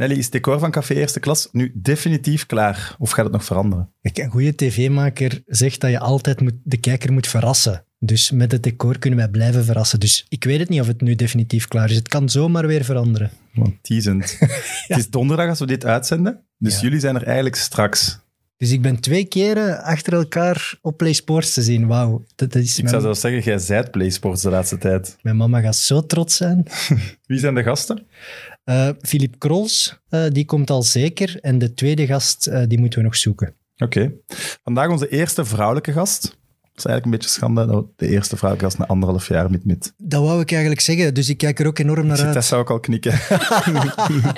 Nelly, is het decor van Café Eerste Klas nu definitief klaar? Of gaat het nog veranderen? Kijk, een goede tv-maker zegt dat je altijd moet, de kijker moet verrassen. Dus met het decor kunnen wij blijven verrassen. Dus ik weet het niet of het nu definitief klaar is. Het kan zomaar weer veranderen. Want teasend. Het is donderdag als we dit uitzenden. Dus Ja. jullie zijn er eigenlijk straks. Dus ik ben twee keren achter elkaar op Play Sports te zien. Wauw. Dat, dat is Ik mijn, zou zelfs zeggen, jij zijt PlaySports de laatste tijd. mijn mama gaat zo trots zijn. Wie zijn de gasten? Eh Philippe Krols, eh, die komt al zeker. En de tweede gast, eh, die moeten we nog zoeken. Oké. Vandaag onze eerste vrouwelijke gast. Het is eigenlijk een beetje schande dat de eerste vrouwelijke gast na anderhalf jaar met met. Dat wou ik eigenlijk zeggen. Dus ik kijk er ook enorm naar Zit uit. Tessa ook al knikken.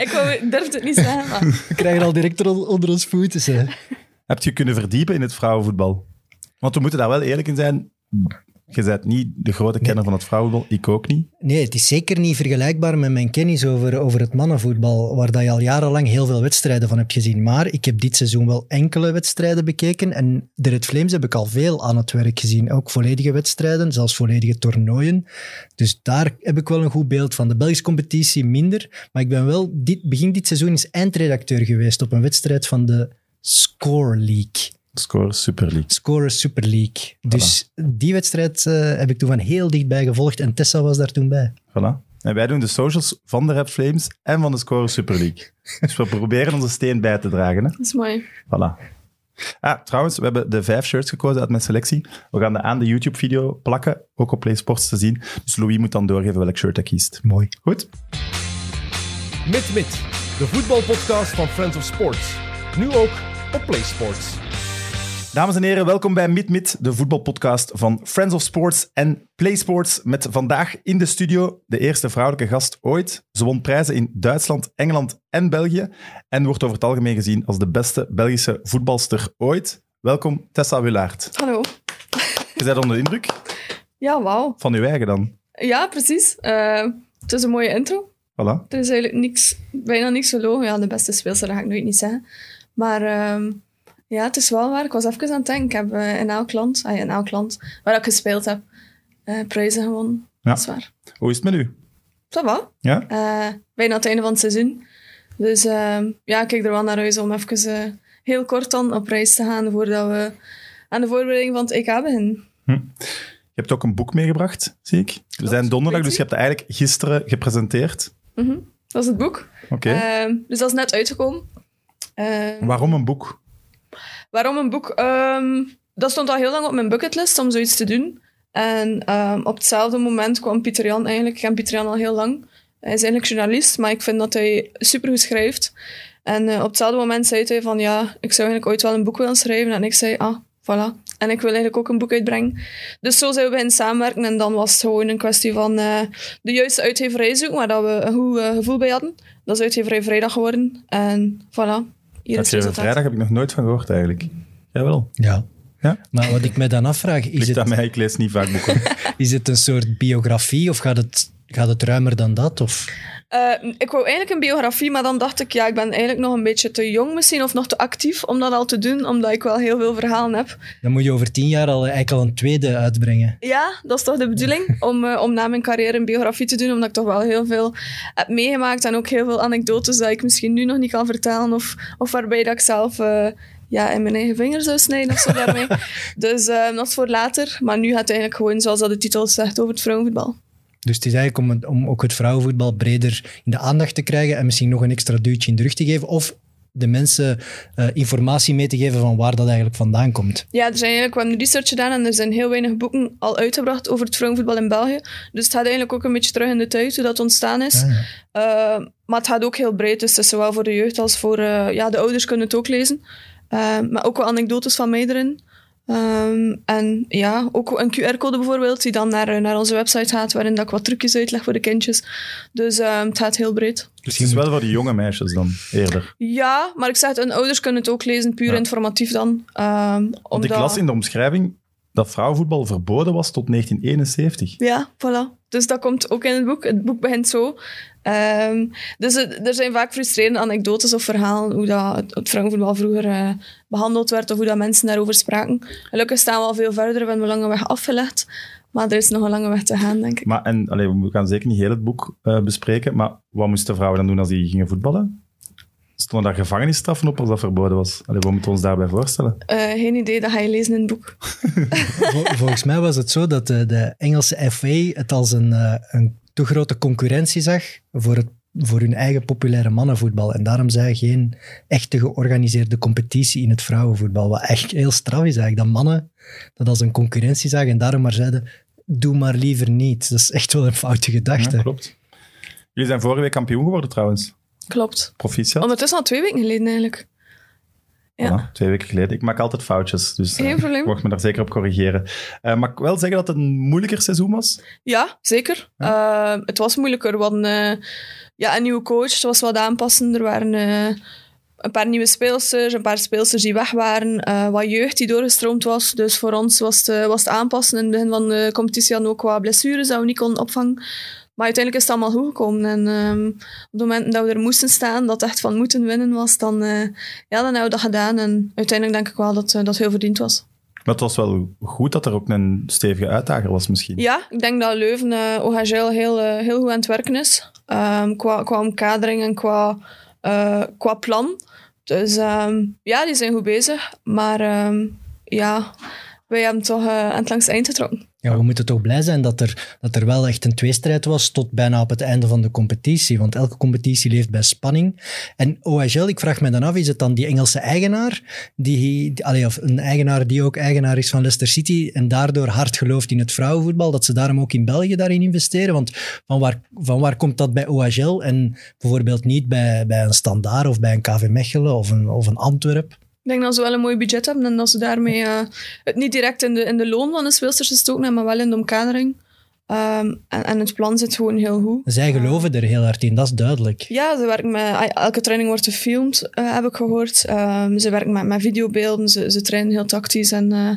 Ik, wou, ik durfde het niet zeggen, maar We krijgen al direct er onder ons voeten. Hè. Heb je kunnen verdiepen in het vrouwenvoetbal? Want we moeten daar wel eerlijk in zijn. Je bent niet de grote kenner van het vrouwenvoetbal. Ik ook niet. Nee, het is zeker niet vergelijkbaar met mijn kennis over, over het mannenvoetbal, waar dat je al jarenlang heel veel wedstrijden van hebt gezien. Maar ik heb dit seizoen wel enkele wedstrijden bekeken en de Red Flames heb ik al veel aan het werk gezien. Ook volledige wedstrijden, zelfs volledige toernooien. Dus daar heb ik wel een goed beeld van. De Belgische competitie minder, maar ik ben wel dit, begin dit seizoen eens eindredacteur geweest op een wedstrijd van de Score League. Score Super League. Scorer Super League. Dus die wedstrijd eh, heb ik toen van heel dichtbij gevolgd en Tessa was daar toen bij. Voilà. En wij doen de socials van de Red Flames en van de Score Super League. Dus we proberen onze steen bij te dragen. Hè? dat is mooi. Voilà. Ah, trouwens, we hebben de vijf shirts gekozen uit mijn selectie. We gaan die aan de YouTube-video plakken, ook op PlaySports te zien. Dus Louis moet dan doorgeven welk shirt hij kiest. Mooi. Goed? Mit Mit, de voetbalpodcast van Friends of Sports. Nu ook op PlaySports. Dames en heren, welkom bij Mid Mid, de voetbalpodcast van Friends of Sports en Play Sports. Met vandaag in de studio de eerste vrouwelijke gast ooit. Ze won prijzen in Duitsland, Engeland en België. En wordt over het algemeen gezien als de beste Belgische voetbalster ooit. Welkom, Tessa Willaert. Hallo. Je bent onder de indruk Ja, wauw. van uw eigen dan. Ja, precies. Eh, het is een mooie intro. Voilà. Er is eigenlijk niks, bijna niks gelogen. Ja, de beste speelster, dat ga ik nooit niet zeggen. Maar ehm, ja, het is wel waar. Ik was even aan het denken. Ik heb eh, in elk land, ah, in elk land waar ik gespeeld heb, eh, prijzen gewonnen. Ja. Dat is waar. Hoe is het met u? Dat wel. Ja? Eh, bijna het einde van het seizoen. Dus ehm, ja, ik kijk er wel naar uit om even heel kort dan op reis te gaan voordat we aan de voorbereiding van het EK beginnen. Je hebt ook een boek meegebracht, zie ik. We zijn donderdag, dus je hebt het eigenlijk gisteren gepresenteerd. Mhm. Dat is het boek. Oké. Ehm, dus dat is net uitgekomen. Ehm, Waarom een boek? Waarom een boek? Ehm, dat stond al heel lang op mijn bucketlist om zoiets te doen. En ehm, op hetzelfde moment kwam Pieter Jan eigenlijk. Ik ken Pieter Jan al heel lang. Hij is eigenlijk journalist, maar ik vind dat hij supergoed schrijft. En eh, op hetzelfde moment zei hij van ja, ik zou eigenlijk ooit wel een boek willen schrijven. En ik zei ah, voilà. En ik wil eigenlijk ook een boek uitbrengen. Dus zo zijn we beginnen samenwerken. En dan was het gewoon een kwestie van eh, de juiste uitgeverij zoeken, waar dat we een goed eh, gevoel bij hadden. Dat is uitgeverij Vrijdag geworden. En voilà, het Uitgever resultaat. Vrijdag heb ik nog nooit van gehoord eigenlijk. Jawel. Ja. Ja? Maar wat ik me dan afvraag, is aan het, mij, ik lees niet vaak boeken. is het een soort biografie of gaat het, gaat het ruimer dan dat? Of? Eh, ik wou eigenlijk een biografie, maar dan dacht ik, ja, ik ben eigenlijk nog een beetje te jong misschien, of nog te actief om dat al te doen, omdat ik wel heel veel verhalen heb. Dan moet je over tien jaar al eigenlijk al een tweede uitbrengen. Ja, dat is toch de bedoeling, om, eh, om na mijn carrière een biografie te doen, omdat ik toch wel heel veel heb meegemaakt en ook heel veel anekdotes dat ik misschien nu nog niet kan vertellen, of, of waarbij dat ik zelf... eh, ja, in mijn eigen vinger zou snijden of zo daarmee. Dus eh, dat is voor later. Maar nu gaat het eigenlijk gewoon, zoals dat de titel zegt, over het vrouwenvoetbal. Dus het is eigenlijk om, het- om ook het vrouwenvoetbal breder in de aandacht te krijgen en misschien nog een extra duwtje in de rug te geven. Of de mensen eh, informatie mee te geven van waar dat eigenlijk vandaan komt. Ja, er zijn eigenlijk, we hebben research gedaan en er zijn heel weinig boeken al uitgebracht over het vrouwenvoetbal in België. Dus het gaat eigenlijk ook een beetje terug in de tijd hoe dat ontstaan is. Ah, ja. Uh, maar het gaat ook heel breed, dus het is zowel voor de jeugd als voor... eh, ja, de ouders kunnen het ook lezen. Maar ook wel anekdotes van mij erin. Um, en ja, ook een QR-code bijvoorbeeld, die dan naar, naar onze website gaat, waarin dat ik wat trucjes uitleg voor de kindjes. Dus um, het gaat heel breed. Dus het is wel voor de jonge meisjes dan, eerder. Ja, maar ik zeg het, hun ouders kunnen het ook lezen, puur Ja. informatief dan. Um, Want ik omdat- las in de omschrijving dat vrouwenvoetbal verboden was tot 1971. Ja, voilà. Dus dat komt ook in het boek. Het boek begint zo. Ehm, dus het- er zijn vaak frustrerende anekdotes of verhalen hoe dat het, het vrouwenvoetbal vroeger eh, behandeld werd of hoe dat mensen daarover spraken. Gelukkig staan we al veel verder, we hebben een lange weg afgelegd. Maar er is nog een lange weg te gaan, denk ik. Maar, en, allee, we gaan zeker niet heel het boek eh, bespreken, maar wat moesten vrouwen dan doen als die gingen voetballen? Stonden daar gevangenisstraffen op als dat verboden was? Allee, wat moeten we ons daarbij voorstellen? Eh, geen idee, dat ga je lezen in het boek. Vol- volgens mij was het zo dat de, de Engelse FA het als een, eh, een te grote concurrentie zag voor, het, voor hun eigen populaire mannenvoetbal. En daarom zij geen echte georganiseerde competitie in het vrouwenvoetbal. Wat echt heel straf is eigenlijk, dat mannen dat als een concurrentie zagen en daarom maar zeiden, doe maar liever niet. Dat is echt wel een foute gedachte. Ja, klopt. Jullie zijn vorige week kampioen geworden trouwens. Klopt. Proficiat. Ondertussen al twee weken geleden eigenlijk. Ja. Voilà, twee weken geleden. Ik maak altijd foutjes, dus Geen eh, probleem. mocht me daar zeker op corrigeren. Eh mag ik wel zeggen dat het een moeilijker seizoen was? Ja, zeker. Eh, het was moeilijker. Hadden eh, ja, een nieuwe coach, het was wat aanpassen. Er waren een paar nieuwe speelsters, een paar speelsters die weg waren, wat jeugd die doorgestroomd was. Dus voor ons was het, was het aanpassen. In het begin van de competitie hadden we ook wat blessures dat we niet konden opvangen. Maar uiteindelijk is het allemaal goed gekomen. En ehm, op het moment dat we er moesten staan, dat het echt van moeten winnen was, dan, eh, ja, dan hebben we dat gedaan. En uiteindelijk denk ik wel dat eh, dat heel verdiend was. Maar het was wel goed dat er ook een stevige uitdager was misschien. Ja, ik denk dat Leuven, uh, heel, heel goed aan het werken is. Ehm, qua, qua omkadering en qua, qua plan. Dus ehm, ja, die zijn goed bezig. Maar ja, wij hebben toch eh, aan het langste eind getrokken. Ja, we moeten toch blij zijn dat er, dat er wel echt een tweestrijd was tot bijna op het einde van de competitie. Want elke competitie leeft bij spanning. En OHL, ik vraag me dan af, is het dan die Engelse eigenaar, die, die- of een eigenaar die ook eigenaar is van Leicester City en daardoor hard gelooft in het vrouwenvoetbal, dat ze daarom ook in België daarin investeren? Want van waar, van waar komt dat bij OHL en bijvoorbeeld niet bij, bij een Standaard of bij een KV Mechelen of een, of een Antwerp? Ik denk dat ze wel een mooi budget hebben en dat ze daarmee eh, het niet direct in de, in de loon van de speelsters gestoken hebben, maar wel in de omkadering. Ehm, en, en het plan zit gewoon heel goed. Zij geloven er heel hard in, dat is duidelijk. Ja, ze werken met... Elke training wordt gefilmd, eh, heb ik gehoord. Ehm, ze werken met, met videobeelden, ze, ze trainen heel tactisch. En eh,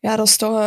ja, dat is toch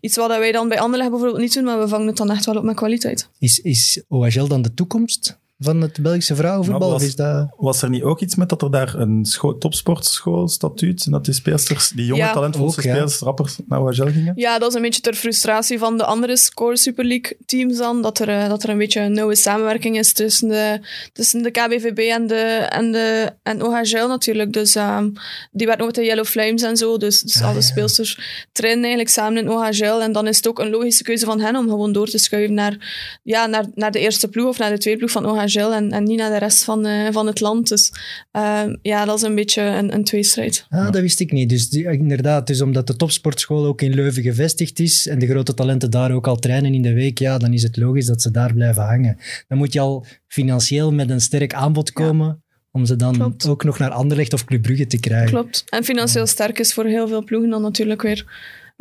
iets wat wij dan bij Anderlecht bijvoorbeeld niet doen, maar we vangen het dan echt wel op met kwaliteit. Is, is OHL dan de toekomst van het Belgische vrouwenvoetbal? Was- is dat... Was er niet ook iets met dat er daar een scho- topsportschool statuut en dat die speelsters, die jonge Ja. ja. spelers, rappers naar OHL gingen? Ja, dat is een beetje ter frustratie van de andere Score Super League teams dan. Dat er, eh, dat er een beetje een nauwe samenwerking is tussen de, tussen de KBVB en, de, en, de, en OHL natuurlijk. Dus ehm, die werken ook met de Yellow Flames en zo. Dus, dus Ah, alle ja. speelsters trainen eigenlijk samen in OHL. En dan is het ook een logische keuze van hen om gewoon door te schuiven naar, ja, naar, naar de eerste ploeg of naar de tweede ploeg van OHL. En, en niet naar de rest van, eh, van het land. Dus ehm, ja, dat is een beetje een, een tweestrijd. Ah, dat wist ik niet. Dus die- inderdaad, dus omdat de topsportschool ook in Leuven gevestigd is en de grote talenten daar ook al trainen in de week, ja, dan is het logisch dat ze daar blijven hangen. Dan moet je al financieel met een sterk aanbod komen om ze dan Klopt. ook nog naar Anderlecht of Club Brugge te krijgen. Klopt. En financieel sterk is voor heel veel ploegen dan natuurlijk weer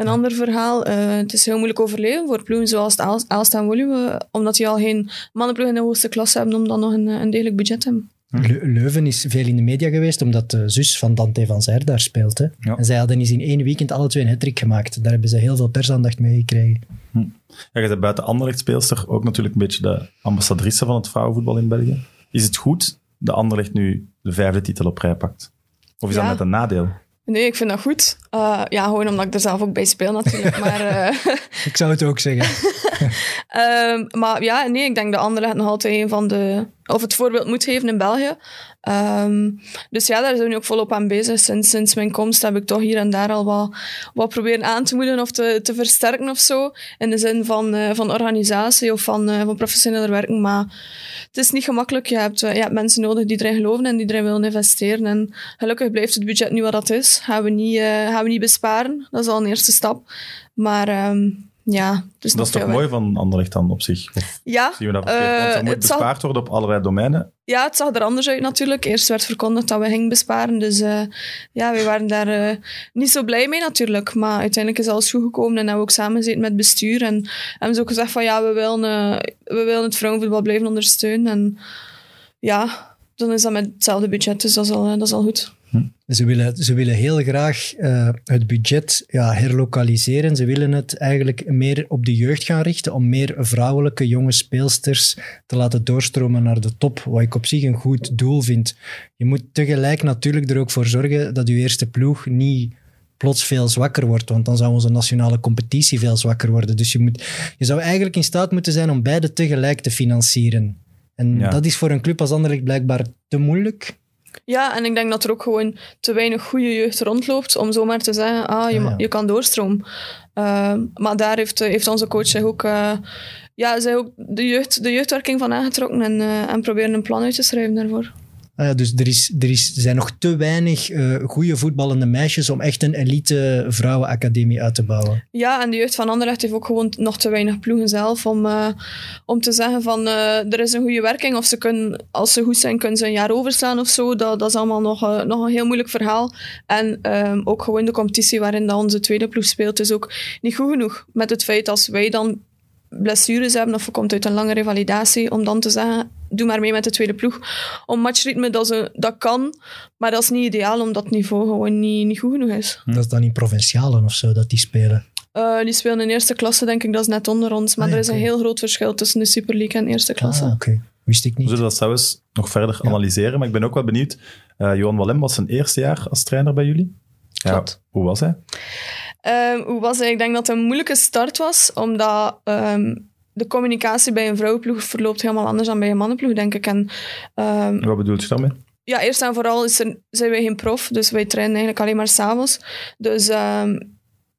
een ander verhaal. Eh, het is heel moeilijk overleven voor ploegen zoals het Aal- Aalst en Woluwe, omdat die al geen mannenploeg in de hoogste klasse hebben om dan nog een, een degelijk budget te hebben. Le- Leuven is veel in de media geweest, omdat de zus van Dante van Zijr daar speelt. Hè? Ja. En zij hadden eens in één weekend alle twee een hattrick gemaakt. Daar hebben ze heel veel persaandacht mee gekregen. Ja, je bent buiten Anderlecht speelster ook natuurlijk een beetje de ambassadrice van het vrouwenvoetbal in België. Is het goed dat Anderlecht nu de vijfde titel op rij pakt? Of is Ja. dat met een nadeel? Nee, ik vind dat goed. Eh, ja, gewoon omdat ik er zelf ook bij speel natuurlijk. maar, eh, Ik zou het ook zeggen. Ehm, maar ja, nee, ik denk dat Anderlecht nog altijd een van de... Of het voorbeeld moet geven in België. Ehm, dus ja, daar zijn we nu ook volop aan bezig. Sinds, sinds mijn komst heb ik toch hier en daar al wat, wat proberen aan te moedigen of te, te versterken of zo. In de zin van, eh, van organisatie of van, van professioneler werken. Maar het is niet gemakkelijk. Je hebt, je hebt mensen nodig die erin geloven en die erin willen investeren. En gelukkig blijft het budget nu wat dat is. Gaan we niet, gaan we niet besparen. Dat is al een eerste stap. Maar ehm, ja, is Dat is toch mooi van Anderlecht dan op zich? Of Ja, zien we dat er Eh, moet bespaard worden op allerlei domeinen. ja, het zag er anders uit natuurlijk. Eerst werd verkondigd dat we gingen besparen. Dus eh, ja, we waren daar eh, niet zo blij mee natuurlijk. Maar uiteindelijk is alles goed gekomen. En hebben we ook samen gezeten met bestuur. En hebben ze ook gezegd van ja, we willen, we willen het vrouwenvoetbal blijven ondersteunen. En ja, dan is dat met hetzelfde budget. Dus dat is al, dat is al goed. Ze willen, ze willen heel graag eh, het budget ja, herlokaliseren. Ze willen het eigenlijk meer op de jeugd gaan richten om meer vrouwelijke jonge speelsters te laten doorstromen naar de top. Wat ik op zich een goed doel vind. Je moet tegelijk natuurlijk er ook voor zorgen dat je eerste ploeg niet plots veel zwakker wordt, want dan zou onze nationale competitie veel zwakker worden. Dus je, moet, je zou eigenlijk in staat moeten zijn om beide tegelijk te financieren. En Ja. dat is voor een club als Anderlecht blijkbaar te moeilijk. Ja, en ik denk dat er ook gewoon te weinig goede jeugd rondloopt om zomaar te zeggen, ah, je, Ah, ma- ja. je kan doorstromen. Ehm, maar daar heeft, eh, heeft onze coach zich ook, eh, ja, zij ook de, jeugd, de jeugdwerking van aangetrokken en, eh, en proberen een plan uit te schrijven daarvoor. Ja, dus er, is, er, is, zijn nog te weinig eh goede voetballende meisjes om echt een elite vrouwenacademie uit te bouwen. Ja, en de jeugd van Anderlecht heeft ook gewoon nog te weinig ploegen zelf om, eh, om te zeggen van er is een goede werking of ze kunnen, als ze goed zijn, kunnen ze een jaar overslaan of zo. Dat, dat is allemaal nog, nog een heel moeilijk verhaal. En ehm, ook gewoon de competitie waarin dat onze tweede ploeg speelt is ook niet goed genoeg. Met het feit als wij dan blessures hebben of je komt uit een lange revalidatie, om dan te zeggen, doe maar mee met de tweede ploeg. Om matchritme, dat, ze, dat kan, maar dat is niet ideaal omdat het niveau gewoon niet, niet goed genoeg is. Dat is dan in provincialen of zo dat die spelen. Eh, die spelen in eerste klasse, denk ik. Dat is net onder ons. Maar Ah, ja, er is een heel groot verschil tussen de Super League en eerste klasse. Ah, oké. Wist ik We niet. zullen dat zelfs nog verder analyseren, maar ik ben ook wel benieuwd. Eh, Johan Wallem was zijn eerste jaar als trainer bij jullie. Ja, Klopt. hoe was hij? Ehm, hoe was het? Ik denk dat het een moeilijke start was, omdat ehm, de communicatie bij een vrouwenploeg verloopt helemaal anders dan bij een mannenploeg, denk ik. En, ehm, Wat bedoelt je daarmee? ja, eerst en vooral is er, zijn wij geen prof, dus wij trainen eigenlijk alleen maar s'avonds. Dus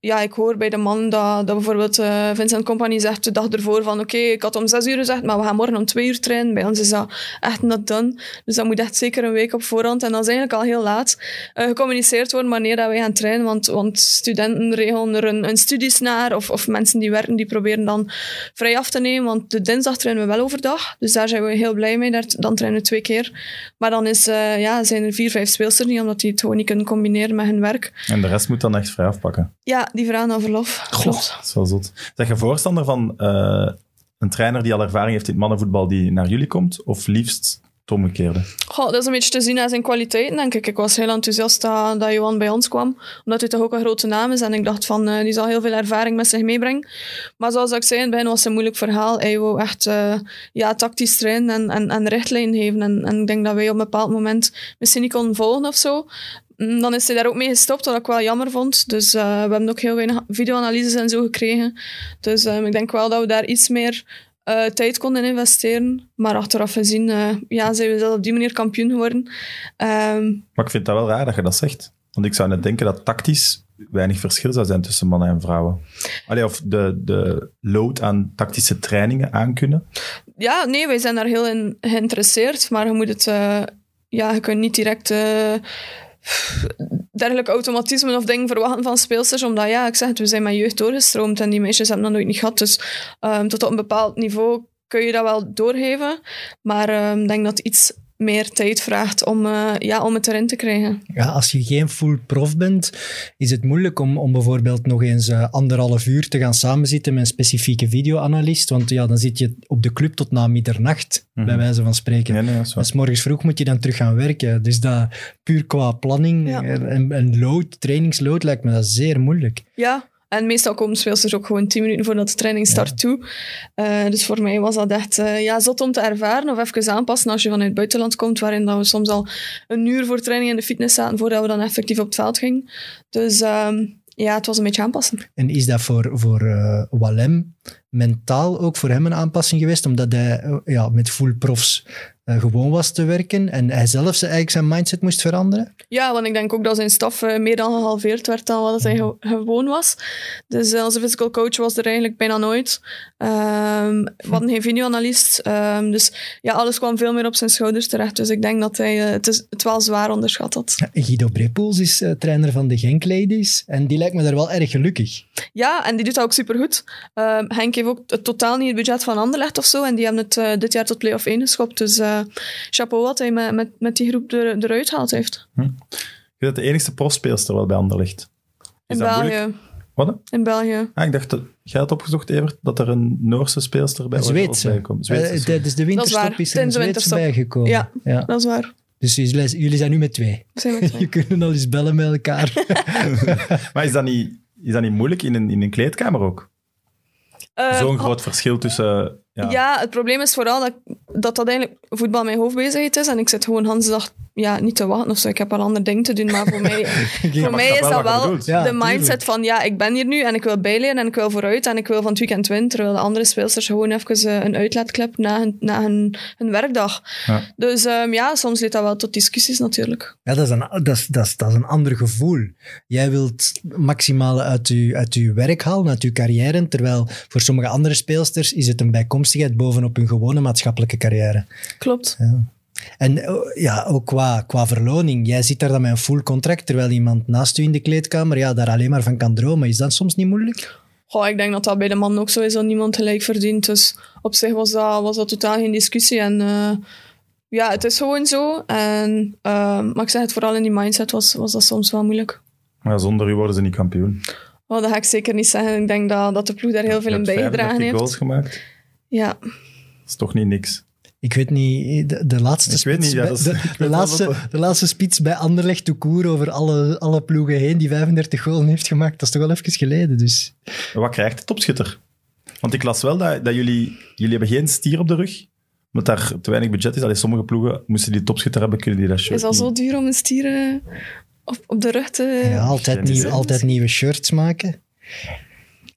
ja, ik hoor bij de man dat, dat bijvoorbeeld eh, Vincent Company zegt de dag ervoor van oké, ik had om zes uur gezegd, maar we gaan morgen om twee uur trainen. Bij ons is dat echt not done. Dus dat moet echt zeker een week op voorhand. En dat is eigenlijk al heel laat eh, gecommuniceerd worden wanneer dat wij gaan trainen. Want, want studenten regelen er een, een studies naar of, of mensen die werken, die proberen dan vrij af te nemen. Want de dinsdag trainen we wel overdag. Dus daar zijn we heel blij mee. Daar, dan trainen we twee keer. Maar dan is, eh, ja, zijn er vier, vijf speelsters niet, omdat die het gewoon niet kunnen combineren met hun werk. En de rest moet dan echt vrij afpakken. Ja, die vragen dan verlof. Klopt. Dat is wel zot. Zeg je voorstander van eh, een trainer die al ervaring heeft in het mannenvoetbal die naar jullie komt? Of liefst het omgekeerde? Goh, dat is een beetje te zien aan zijn kwaliteiten, denk ik. Ik was heel enthousiast dat, dat Johan bij ons kwam, omdat hij toch ook een grote naam is. En ik dacht van, eh, die zal heel veel ervaring met zich meebrengen. Maar zoals ik zei, in het begin was het een moeilijk verhaal. Hij wou echt eh, ja, tactisch trainen en, en, en richtlijn geven. En, en ik denk dat wij op een bepaald moment misschien niet konden volgen of zo. Mm, Dan is hij daar ook mee gestopt, wat ik wel jammer vond. Dus eh, we hebben ook heel weinig videoanalyses en zo gekregen. Dus eh, ik denk wel dat we daar iets meer eh, tijd konden investeren. Maar achteraf gezien eh, ja, zijn we zelf op die manier kampioen geworden. Ehm, Maar ik vind dat wel raar dat je dat zegt. Want ik zou net denken dat tactisch weinig verschil zou zijn tussen mannen en vrouwen. Allee, of de, de load aan tactische trainingen aankunnen. ja, nee, wij zijn daar heel in geïnteresseerd. Maar je moet het... ja, je kunt niet direct... dergelijke automatismen of dingen verwachten van speelsters, omdat ja, ik zeg het, we zijn met jeugd doorgestroomd en die meisjes hebben dat nooit niet gehad. Dus ehm, tot op een bepaald niveau kun je dat wel doorgeven, maar ehm, ik denk dat iets meer tijd vraagt om, eh, ja, om het erin te krijgen. Ja, als je geen full prof bent, is het moeilijk om, om bijvoorbeeld nog eens eh, anderhalf uur te gaan samenzitten met een specifieke videoanalist. Want ja, dan zit je op de club tot na middernacht, Mhm. bij wijze van spreken. Nee, nee, dat is waar. Dus morgens vroeg moet je dan terug gaan werken. Dus dat puur qua planning Ja. en, en load, trainingsload, lijkt me dat zeer moeilijk. Ja, en meestal komen speelsters ook gewoon tien minuten voordat de training start toe. Eh, dus voor mij was dat echt eh, ja, zot om te ervaren of even aanpassen als je vanuit het buitenland komt, waarin dat we soms al een uur voor training in de fitness zaten voordat we dan effectief op het veld gingen. Dus ehm, ja, het was een beetje aanpassen. En is dat voor, voor eh, Wallem mentaal ook voor hem een aanpassing geweest? Omdat hij ja, met full profs eh, gewoon was te werken en hij zelf zijn, eigenlijk zijn mindset moest veranderen? Ja, want ik denk ook dat zijn staf eh, meer dan gehalveerd werd dan wat hij ge- gewoon was. Dus eh, onze physical coach was er eigenlijk bijna nooit. Ehm we hadden geen videoanalist. Ehm, dus ja, alles kwam veel meer op zijn schouders terecht. Dus ik denk dat hij het, is, het wel zwaar onderschat had. Guido Brepoels is trainer van de Genk Ladies en die lijkt me daar wel erg gelukkig. Ja, en die doet dat ook supergoed. Ehm Henk heeft ook het totaal niet het budget van Anderlecht of zo. En die hebben het dit jaar tot play-off 1 geschopt. Dus chapeau wat hij met, met, met die groep er, eruit gehaald heeft. Je bent de enigste profspeelster wel bij Anderlecht. In dat moeilijk? België. Wat? In België. Ah, ik dacht dat jij had opgezocht, Evert, dat er een Noorse speelster bij was Zweedse. bijkomt. Zweedse. Eh, tijdens de winterstop is er een Tijdens de Zweeds winterstop. bijgekomen. Ja. Ja. Dat is waar. Dus jullie, zijn nu met twee. Zijn met twee. Je kunt al eens bellen met elkaar. Maar is dat niet, is dat niet moeilijk in een, in een kleedkamer ook? Eh, Zo'n groot verschil tussen Ja. Ja. het probleem is vooral dat, dat dat eigenlijk voetbal mijn hoofdbezigheid is. En ik zit gewoon Hans dag ja, niet te wachten of zo. Ik heb wel andere dingen te doen. Maar voor mij, voor mij is dat wel. Ja, de tuurlijk. mindset van ja, ik ben hier nu en ik wil bijleren en ik wil vooruit en ik wil van het weekend winnen. Terwijl de andere speelsters gewoon even eh, een uitlaatklep na hun, na hun, hun werkdag. Ja. Dus ehm, ja, soms leidt dat wel tot discussies natuurlijk. Ja, dat is, een, dat, is, dat, is, dat is een ander gevoel. Jij wilt maximale uit je, uit je werk halen, uit je carrière, terwijl voor sommige andere speelsters is het een bijkomstigheid bovenop hun gewone maatschappelijke carrière. Klopt. En eh, ja, ook qua, qua verloning. Jij zit daar dan met een full contract, terwijl iemand naast u in de kleedkamer ja, daar alleen maar van kan dromen. Is dat soms niet moeilijk? Goh, ik denk dat dat bij de man ook zo is, dat niemand gelijk verdient. Dus op zich was dat, was dat totaal geen discussie. En eh, ja, het is gewoon zo. En, eh, maar ik zeg het, vooral in die mindset was, was dat soms wel moeilijk. Maar zonder u worden ze niet kampioen. Oh, dat ga ik zeker niet zeggen. Ik denk dat, dat de ploeg daar heel veel in bijgedragen 35 heeft. goals gemaakt. Ja, Dat is toch niet niks. Ik weet niet, de, de laatste Ik weet spits niet, ja, bij- dat is- de, laatste, dat- de laatste spits bij Anderlecht de koer over alle, alle ploegen heen die 35 goals heeft gemaakt. Dat is toch wel even geleden, dus... Wat krijgt de topschutter? Want ik las wel dat, dat jullie... Jullie hebben geen stier op de rug. Omdat daar te weinig budget is. Allee, sommige ploegen moesten die topschutter hebben, kunnen die dat shirt is dat niet. zo duur om een stier eh, op, op de rug te... Ja, altijd, nieuw, altijd nieuwe shirts maken.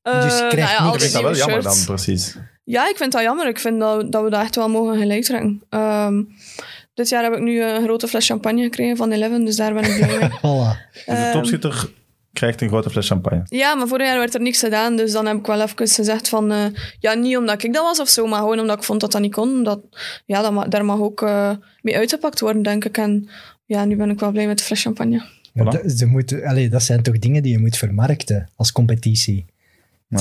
Eh, dus je krijgt nou ja, dat wel nieuwe jammer shirts. dan, precies. Ja, ik vind dat jammer. Ik vind dat, dat we dat echt wel mogen gelijk trekken. Ehm, dit jaar heb ik nu een grote fles champagne gekregen van Eleven, dus daar ben ik blij mee. Voilà. Dus de Ehm, topschutter krijgt een grote fles champagne. Ja, maar vorig jaar werd er niks gedaan, dus dan heb ik wel even gezegd van... eh, ja, niet omdat ik dat was of zo, maar gewoon omdat ik vond dat dat niet kon. Dat, ja, dat ma- daar mag ook eh, mee uitgepakt worden, denk ik. En ja, nu ben ik wel blij met de fles champagne. Voilà. dat, ze moeten, allee, dat zijn toch dingen die je moet vermarkten als competitie.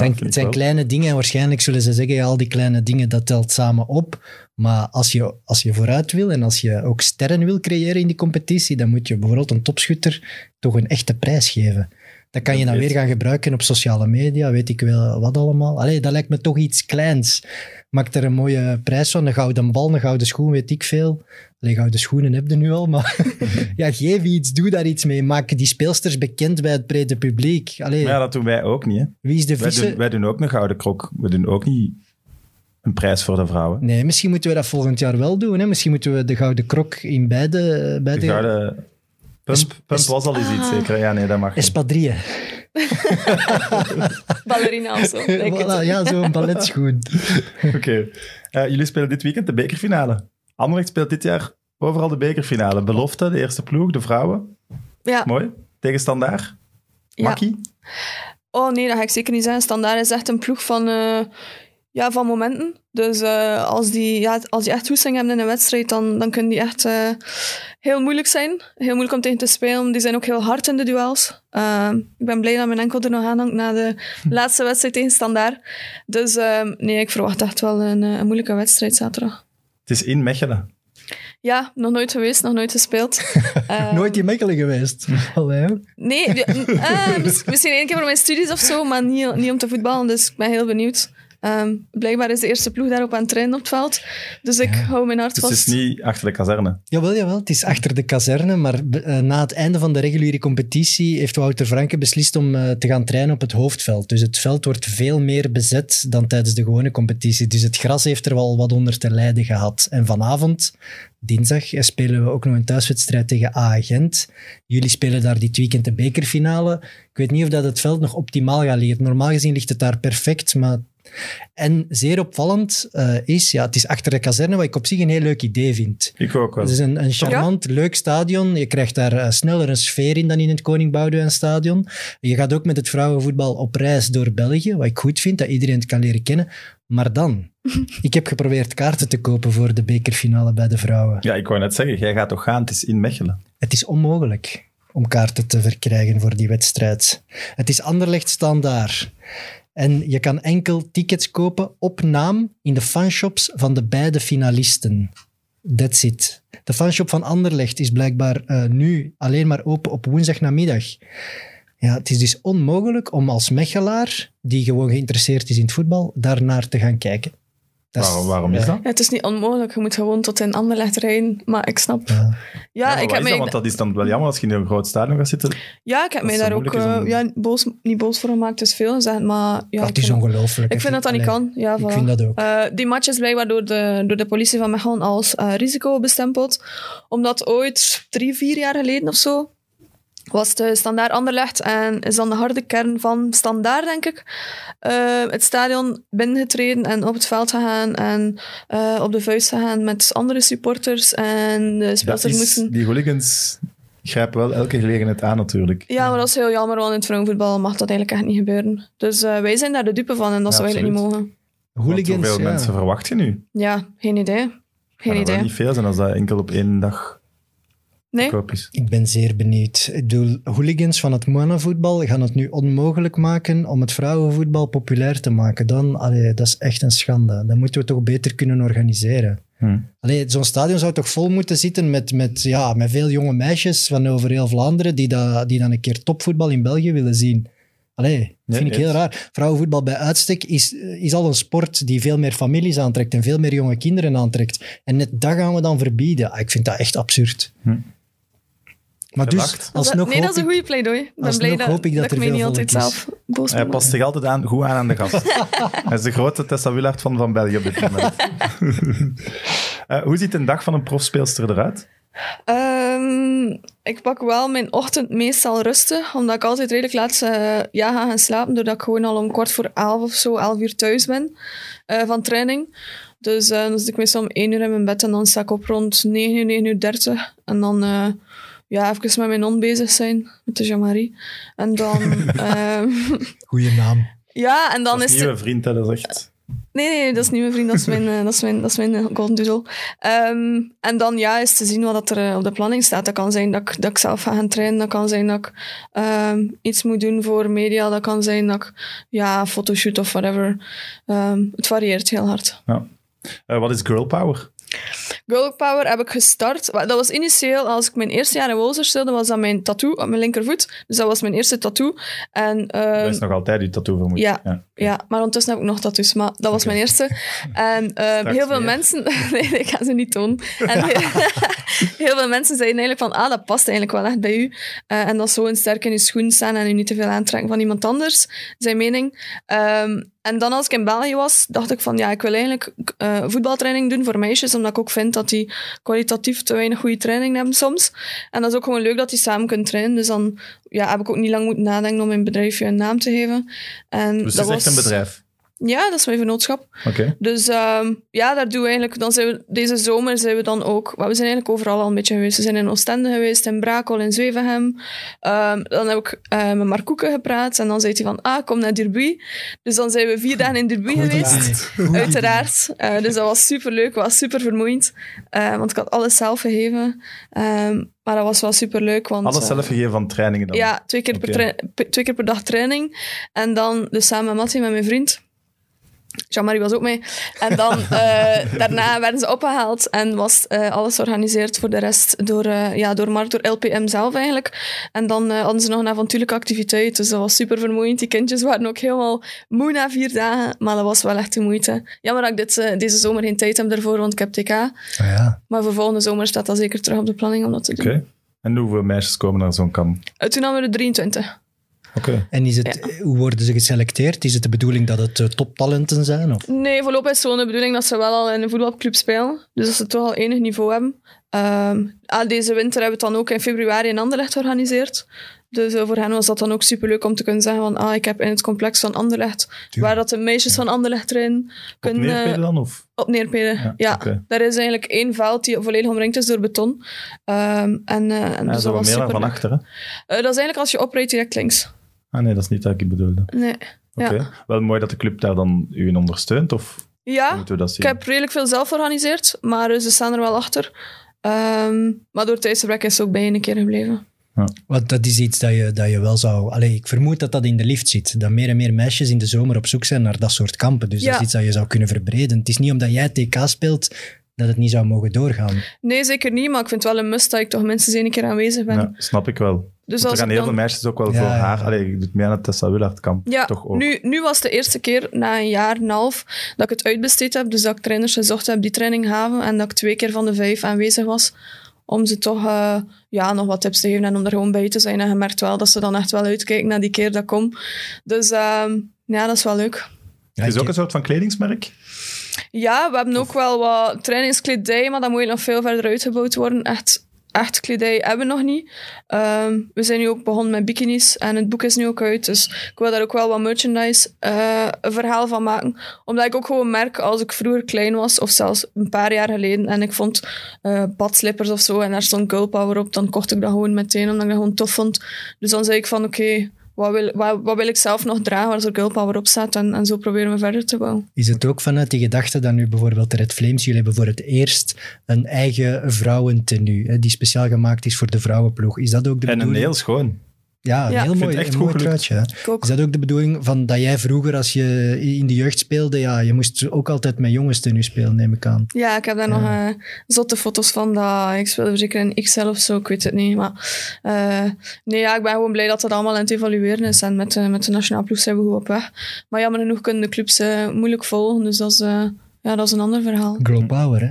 Het zijn, het kleine dingen en waarschijnlijk zullen ze zeggen, ja, al die kleine dingen, dat telt samen op. Maar als je, als je vooruit wil en als je ook sterren wil creëren in die competitie, dan moet je bijvoorbeeld een topschutter toch een echte prijs geven. Dat kan je dan weer gaan gebruiken op sociale media, weet ik wel wat allemaal. Allee, dat lijkt me toch iets kleins. Maak er een mooie prijs van, een gouden bal, een gouden schoen, weet ik veel. Allee, gouden schoenen heb je nu al, maar ja, geef iets, doe daar iets mee. Maak die speelsters bekend bij het brede publiek. Allee, Maar ja, dat doen wij ook niet. Hè. wie is de Wij, vice... doen, wij doen ook een gouden krok. We doen ook niet een prijs voor de vrouwen. Nee, misschien moeten we dat volgend jaar wel doen. Hè? Misschien moeten we de gouden krok in beide... De beide... gouden... Pump, was al eens iets, zeker? Ja, nee, dat mag. Espadrille. Ballerina of zo. Voilà, ja, zo'n balletschoen. Oké. Eh, jullie spelen dit weekend de bekerfinale. Anderlecht speelt dit jaar overal de bekerfinale. Belofte, de eerste ploeg, de vrouwen. Ja, Mooi. Tegen Standaard. ja. Makkie. Oh nee, dat ga ik zeker niet zeggen. Standaard is echt een ploeg van, eh, ja, van momenten. Dus eh, als, die, ja, als die echt toesting hebben in een wedstrijd, dan, dan kunnen die echt eh, heel moeilijk zijn. Heel moeilijk om tegen te spelen. Die zijn ook heel hard in de duels. Eh, ik ben blij dat mijn enkel er nog aan hangt na de laatste wedstrijd tegen Standaard. Dus nee, ik verwacht echt wel een, een moeilijke wedstrijd zaterdag. Het is in Mechelen. Ja, nog nooit geweest, nog nooit gespeeld. Nooit in Mechelen geweest. Allee. Nee, misschien één keer voor mijn studies of zo, maar niet, niet om te voetballen. Dus ik ben heel benieuwd. Ehm, blijkbaar is de eerste ploeg daarop aan het trainen op het veld. Dus ik hou mijn hart Dus het vast. is niet achter de kazerne. Jawel, jawel, het is achter de kazerne, maar eh, na het einde van de reguliere competitie heeft Wouter Franke beslist om eh, te gaan trainen op het hoofdveld. Dus het veld wordt veel meer bezet dan tijdens de gewone competitie. Dus het gras heeft er wel wat onder te lijden gehad. En vanavond, dinsdag, eh, spelen we ook nog een thuiswedstrijd tegen A Gent. Jullie spelen daar dit weekend de bekerfinale. Ik weet niet of dat het veld nog optimaal gaat liggen. Normaal gezien ligt het daar perfect, maar en zeer opvallend eh, is, ja, het is achter de kazerne, wat ik op zich een heel leuk idee vind. Ik ook wel. Het is een, een charmant, leuk stadion. Je krijgt daar eh, sneller een sfeer in dan in het Koning Boudewijn stadion. Je gaat ook met het vrouwenvoetbal op reis door België, wat ik goed vind, dat iedereen het kan leren kennen. Maar dan, ik heb geprobeerd kaarten te kopen voor de bekerfinale bij de vrouwen. Ja, ik wou net zeggen, jij gaat toch gaan? Het is in Mechelen. Het is onmogelijk om kaarten te verkrijgen voor die wedstrijd. Het is Anderlecht standaard. En je kan enkel tickets kopen op naam in de fanshops van de beide finalisten. That's it. De fanshop van Anderlecht is blijkbaar eh, nu alleen maar open op woensdagnamiddag. Ja, het is dus onmogelijk om als Mechelaar, die gewoon geïnteresseerd is in het voetbal, daarnaar te gaan kijken. Is- waarom, waarom is ja. dat? Ja, het is niet onmogelijk. Je moet gewoon tot in Anderlecht rijden. Maar ik snap... Ja. Ja, Ja, maar ik, heb is dat? mij, Want dat is dan wel jammer als je in een groot stadion gaat zitten. ja, ik heb mij daar ook om- eh, ja, boos, niet boos voor gemaakt. Het is veel gezegd, maar... Ja, dat ik is vind, ongelooflijk. ik vind dat dat niet kan. Ja, Ik voilà. vind dat ook. Eh, die match is blijkbaar door de, door de politie van Mechelen als eh, risico bestempeld. Omdat ooit drie, vier jaar geleden of zo was de Standaard Anderlecht en is dan de harde kern van Standaard, denk ik, eh, het stadion binnengetreden en op het veld gegaan en eh, op de vuist gegaan met andere supporters en de spelers moesten... Die hooligans grijpen wel elke gelegenheid aan natuurlijk. Ja, maar dat is heel jammer, want in het vrouwenvoetbal mag dat eigenlijk echt niet gebeuren. Dus eh, wij zijn daar de dupe van en dat Ja, zou eigenlijk niet mogen. Want Hooligans, hoeveel ja. mensen verwacht je nu? Ja, geen idee. Geen idee. wel niet veel zijn als dat enkel op één dag Nee? Ik ben zeer benieuwd. Ik bedoel, hooligans van het mannenvoetbal gaan het nu onmogelijk maken om het vrouwenvoetbal populair te maken. Dan, allee, dat is echt een schande. Dat moeten we toch beter kunnen organiseren. Hm. Allee, zo'n stadion zou toch vol moeten zitten met, met, ja, met veel jonge meisjes van over heel Vlaanderen die, dat, die dan een keer topvoetbal in België willen zien. Allee, dat vind ik heel raar. Vrouwenvoetbal bij uitstek is, is al een sport die veel meer families aantrekt en veel meer jonge kinderen aantrekt. En net dat gaan we dan verbieden. Ah, ik vind dat echt absurd. Hm. Maar dus, alsnog nee, dat is hoop een ik- goede pleidooi. Ik ben blij dat, hoop ik dat ik er mij veel niet altijd is. zelf boos Hij past zich altijd aan, goed aan aan de gast. Hij is de grote Tessa Willaert van, van België op dit moment. Eh, hoe ziet een dag van een profspeelster eruit? Ehm, ik pak wel mijn ochtend meestal rustig, omdat ik altijd redelijk laat eh, ja, ga gaan slapen, doordat ik gewoon al om kwart voor elf of zo, elf uur thuis ben eh, van training. Dus eh, dan zit ik meestal om één uur in mijn bed en dan sta ik op rond 9 uur, 9 uur 30. En dan eh, ja, even met mijn hond bezig zijn, met de Jean-Marie. En dan... ehm, Goeie naam. ja, en dan dat is nieuwe vriend, hè, dat is echt... Nee, nee, dat is niet mijn vriend, dat is mijn, eh, dat is mijn, dat is mijn eh, golden doodle. Ehm, en dan ja, is te zien wat dat er eh, op de planning staat. Dat kan zijn dat ik, dat ik zelf ga gaan trainen, dat kan zijn dat ik ehm, iets moet doen voor media, dat kan zijn dat ik ja, fotoshoot of whatever. Ehm, het varieert heel hard. Ja. Eh, wat is girl power? Girl Power heb ik gestart. Dat was initieel, als ik mijn eerste jaar in Wolzer speelde, was dat mijn tattoo op mijn linkervoet. Dus dat was mijn eerste tattoo. En, ehm, Dat is nog altijd je tattoo vermoed. ja. ja. Ja, maar ondertussen heb ik nog tattoos, maar dat was mijn eerste. En ehm, heel veel meer. mensen... nee, ik ga ze niet tonen. En heel veel mensen zeiden eigenlijk van, ah, dat past eigenlijk wel echt bij u. Eh, en dat is zo sterk in je schoen staan en je niet te veel aantrekken van iemand anders, zijn mening. Ehm, en dan als ik in België was, dacht ik van, ja, ik wil eigenlijk eh, voetbaltraining doen voor meisjes, omdat ik ook vind dat die kwalitatief te weinig goede training hebben soms. En dat is ook gewoon leuk dat die samen kunnen trainen. Dus dan ja, heb ik ook niet lang moeten nadenken om mijn bedrijfje een naam te geven. En Dus dat het is echt was- een bedrijf. Ja, dat is mijn vennootschap. Oké. Dus ehm, ja, daar doen we eigenlijk... Dan zijn we, deze zomer zijn we dan ook... maar we zijn eigenlijk overal al een beetje geweest. We zijn in Oostende geweest, in Brakel, in Zwevenhem. Ehm, dan heb ik eh, met Mark Koeken gepraat. En dan zei hij van, ah, kom naar Derby. Dus dan zijn we vier dagen in Derby geweest. Uiteraard. Eh, dus dat was super leuk, was super vermoeiend. Eh, want ik had alles zelf gegeven. Ehm, maar dat was wel super leuk. Want, Alles zelf gegeven van trainingen dan? ja, twee keer, per twee keer per dag training. En dan dus samen met Mattie, met mijn vriend. Jean-Marie was ook mee. En dan eh, daarna werden ze opgehaald en was eh, alles georganiseerd voor de rest door, eh, ja, door Mark, door LPM zelf eigenlijk. En dan hadden ze nog een avontuurlijke activiteit, dus dat was super vermoeiend. Die kindjes waren ook helemaal moe na vier dagen, maar dat was wel echt de moeite. Jammer dat ik dit, deze zomer geen tijd heb daarvoor, want ik heb TK. Ah, ja. Maar voor volgende zomer staat dat zeker terug op de planning om dat te doen. Oké. En hoeveel meisjes komen naar zo'n kamp? Toen hadden we er 23. Oké. En is het, hoe worden ze geselecteerd? Is het de bedoeling dat het eh, toptalenten zijn? Of? Nee, voorlopig is het gewoon de bedoeling dat ze wel al in een voetbalclub spelen. Dus dat ze toch al enig niveau hebben. Ehm, ah, deze winter hebben we het dan ook in februari in Anderlecht georganiseerd. Dus eh, voor hen was dat dan ook superleuk om te kunnen zeggen van ah, ik heb in het complex van Anderlecht, waar dat de meisjes van Anderlecht erin Op kunnen... neerpeden eh, dan? Of? op neerpeden, Ja. Daar is eigenlijk één veld die volledig omringd is door beton. Ehm, en eh en Ja, dus dat was meer dan van achter, hè? dat is eigenlijk als je oprijdt direct links. Ah nee, dat is niet wat ik bedoelde. Nee. Oké. Ja. Wel mooi dat de club daar dan u in ondersteunt, of Ja, moeten we dat Ik zien? heb redelijk veel zelf georganiseerd, maar eh, ze staan er wel achter. Ehm, maar door het tijdsgebrek is ze ook bij een keer gebleven. Want dat is iets dat je, dat je wel zou... Allee, ik vermoed dat dat in de lift zit. Dat meer en meer meisjes in de zomer op zoek zijn naar dat soort kampen. Dus dat Ja. is iets dat je zou kunnen verbreden. Het is niet omdat jij TK speelt dat het niet zou mogen doorgaan. Nee, zeker niet, maar ik vind het wel een must dat ik toch minstens één keer aanwezig ben. Ja, snap ik wel. Dus er gaan ik heel dan- veel meisjes ook wel Ja, voor ja, haar. ja. Allee, je doet mee aan het Tessa Willard kamp. Ja, toch ook. nu, nu was het de eerste keer na een jaar en een half dat ik het uitbesteed heb. Dus dat ik trainers gezocht heb die training gaven. En dat ik twee keer van de vijf aanwezig was. Om ze toch eh, ja, nog wat tips te geven en om er gewoon bij te zijn. En je merkt wel dat ze dan echt wel uitkijken naar die keer dat ik kom. Dus ehm, ja, dat is wel leuk. het is ik- ook een soort van kledingsmerk. Ja, we hebben ook wel wat trainingskledij, maar dat moet nog veel verder uitgebouwd worden. Echt, echt kledij hebben we nog niet. Ehm, we zijn nu ook begonnen met bikinis en het boek is nu ook uit. Dus ik wil daar ook wel wat merchandise een verhaal van maken. Omdat ik ook gewoon merk, als ik vroeger klein was, of zelfs een paar jaar geleden, en ik vond eh badslippers of zo, en daar stond girl power op, dan kocht ik dat gewoon meteen, omdat ik dat gewoon tof vond. Dus dan zei ik van, oké, wat, wil, wat, wat wil ik zelf nog dragen waar er girl power op staat? En, en zo proberen we verder te bouwen. Is het ook vanuit die gedachte dat nu bijvoorbeeld de Red Flames, jullie hebben voor het eerst een eigen vrouwentenue, hè, die speciaal gemaakt is voor de vrouwenploeg. Is dat ook de En een heel schoon. Ja, een Ja. heel mooi, echt een goed mooi truitje. Is dat ook de bedoeling van dat jij vroeger, als je in de jeugd speelde, ja, je moest ook altijd met jongens tenue spelen, neem ik aan. Ja, ik heb daar nog eh, zotte foto's van. Dat, ik speelde zeker in XL of zo, ik weet het niet. Maar eh, nee, ja, ik ben gewoon blij dat dat allemaal aan het evalueren is. En met, met de nationale ploeg zijn we goed op weg. Maar jammer genoeg kunnen de clubs eh, moeilijk volgen. Dus dat is, eh, ja, dat is een ander verhaal. Girl power, hè.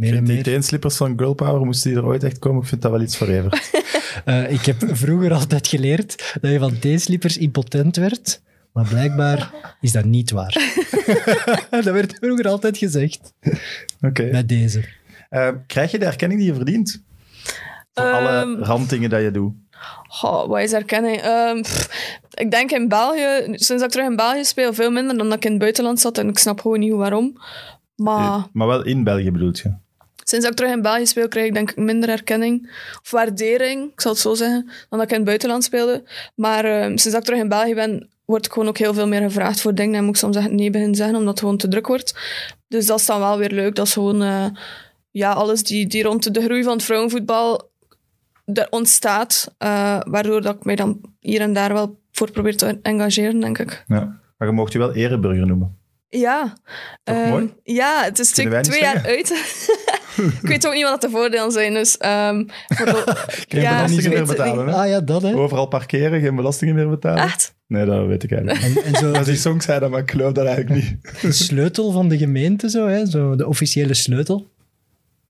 Meer en Die meer. teenslippers van Girl Power, moesten die er ooit echt komen? Ik vind dat wel iets voor Evert. Eh, ik heb vroeger altijd geleerd dat je van theeslippers impotent werd. Maar blijkbaar is dat niet waar. dat werd vroeger altijd gezegd. Oké. Bij deze. Eh, krijg je de erkenning die je verdient? Voor alle Ehm, randdingen dat je doet. Goh, wat is erkenning? Ehm, pff, ik denk in België, sinds dat ik terug in België speel, veel minder dan dat ik in het buitenland zat. En ik snap gewoon niet hoe waarom. Maar... Eh, Maar wel in België bedoelt je? Sinds dat ik terug in België speel, krijg ik denk ik minder erkenning of waardering, ik zal het zo zeggen, dan dat ik in het buitenland speelde. Maar ehm, sinds dat ik terug in België ben, word ik gewoon ook heel veel meer gevraagd voor dingen. En moet ik soms echt nee beginnen zeggen, omdat het gewoon te druk wordt. Dus dat is dan wel weer leuk. Dat is gewoon eh, ja, alles die, die rond de groei van het vrouwenvoetbal er ontstaat. eh, waardoor dat ik mij dan hier en daar wel voor probeer te engageren, denk ik. Ja. Maar je mocht je wel ereburger noemen. Ja. Mooi? Ja, het is natuurlijk twee jaar uit. ik weet ook niet wat de voordelen zijn. Dus, ehm, voor de- Geen Ja, belastingen meer betalen, hè? Ah ja, dat hè. Overal parkeren, geen belastingen meer betalen. Echt? Nee, dat weet ik eigenlijk niet. En, en zo Als die song zei dat, maar ik geloof dat eigenlijk niet. de sleutel van de gemeente, zo, hè? Zo, de officiële sleutel.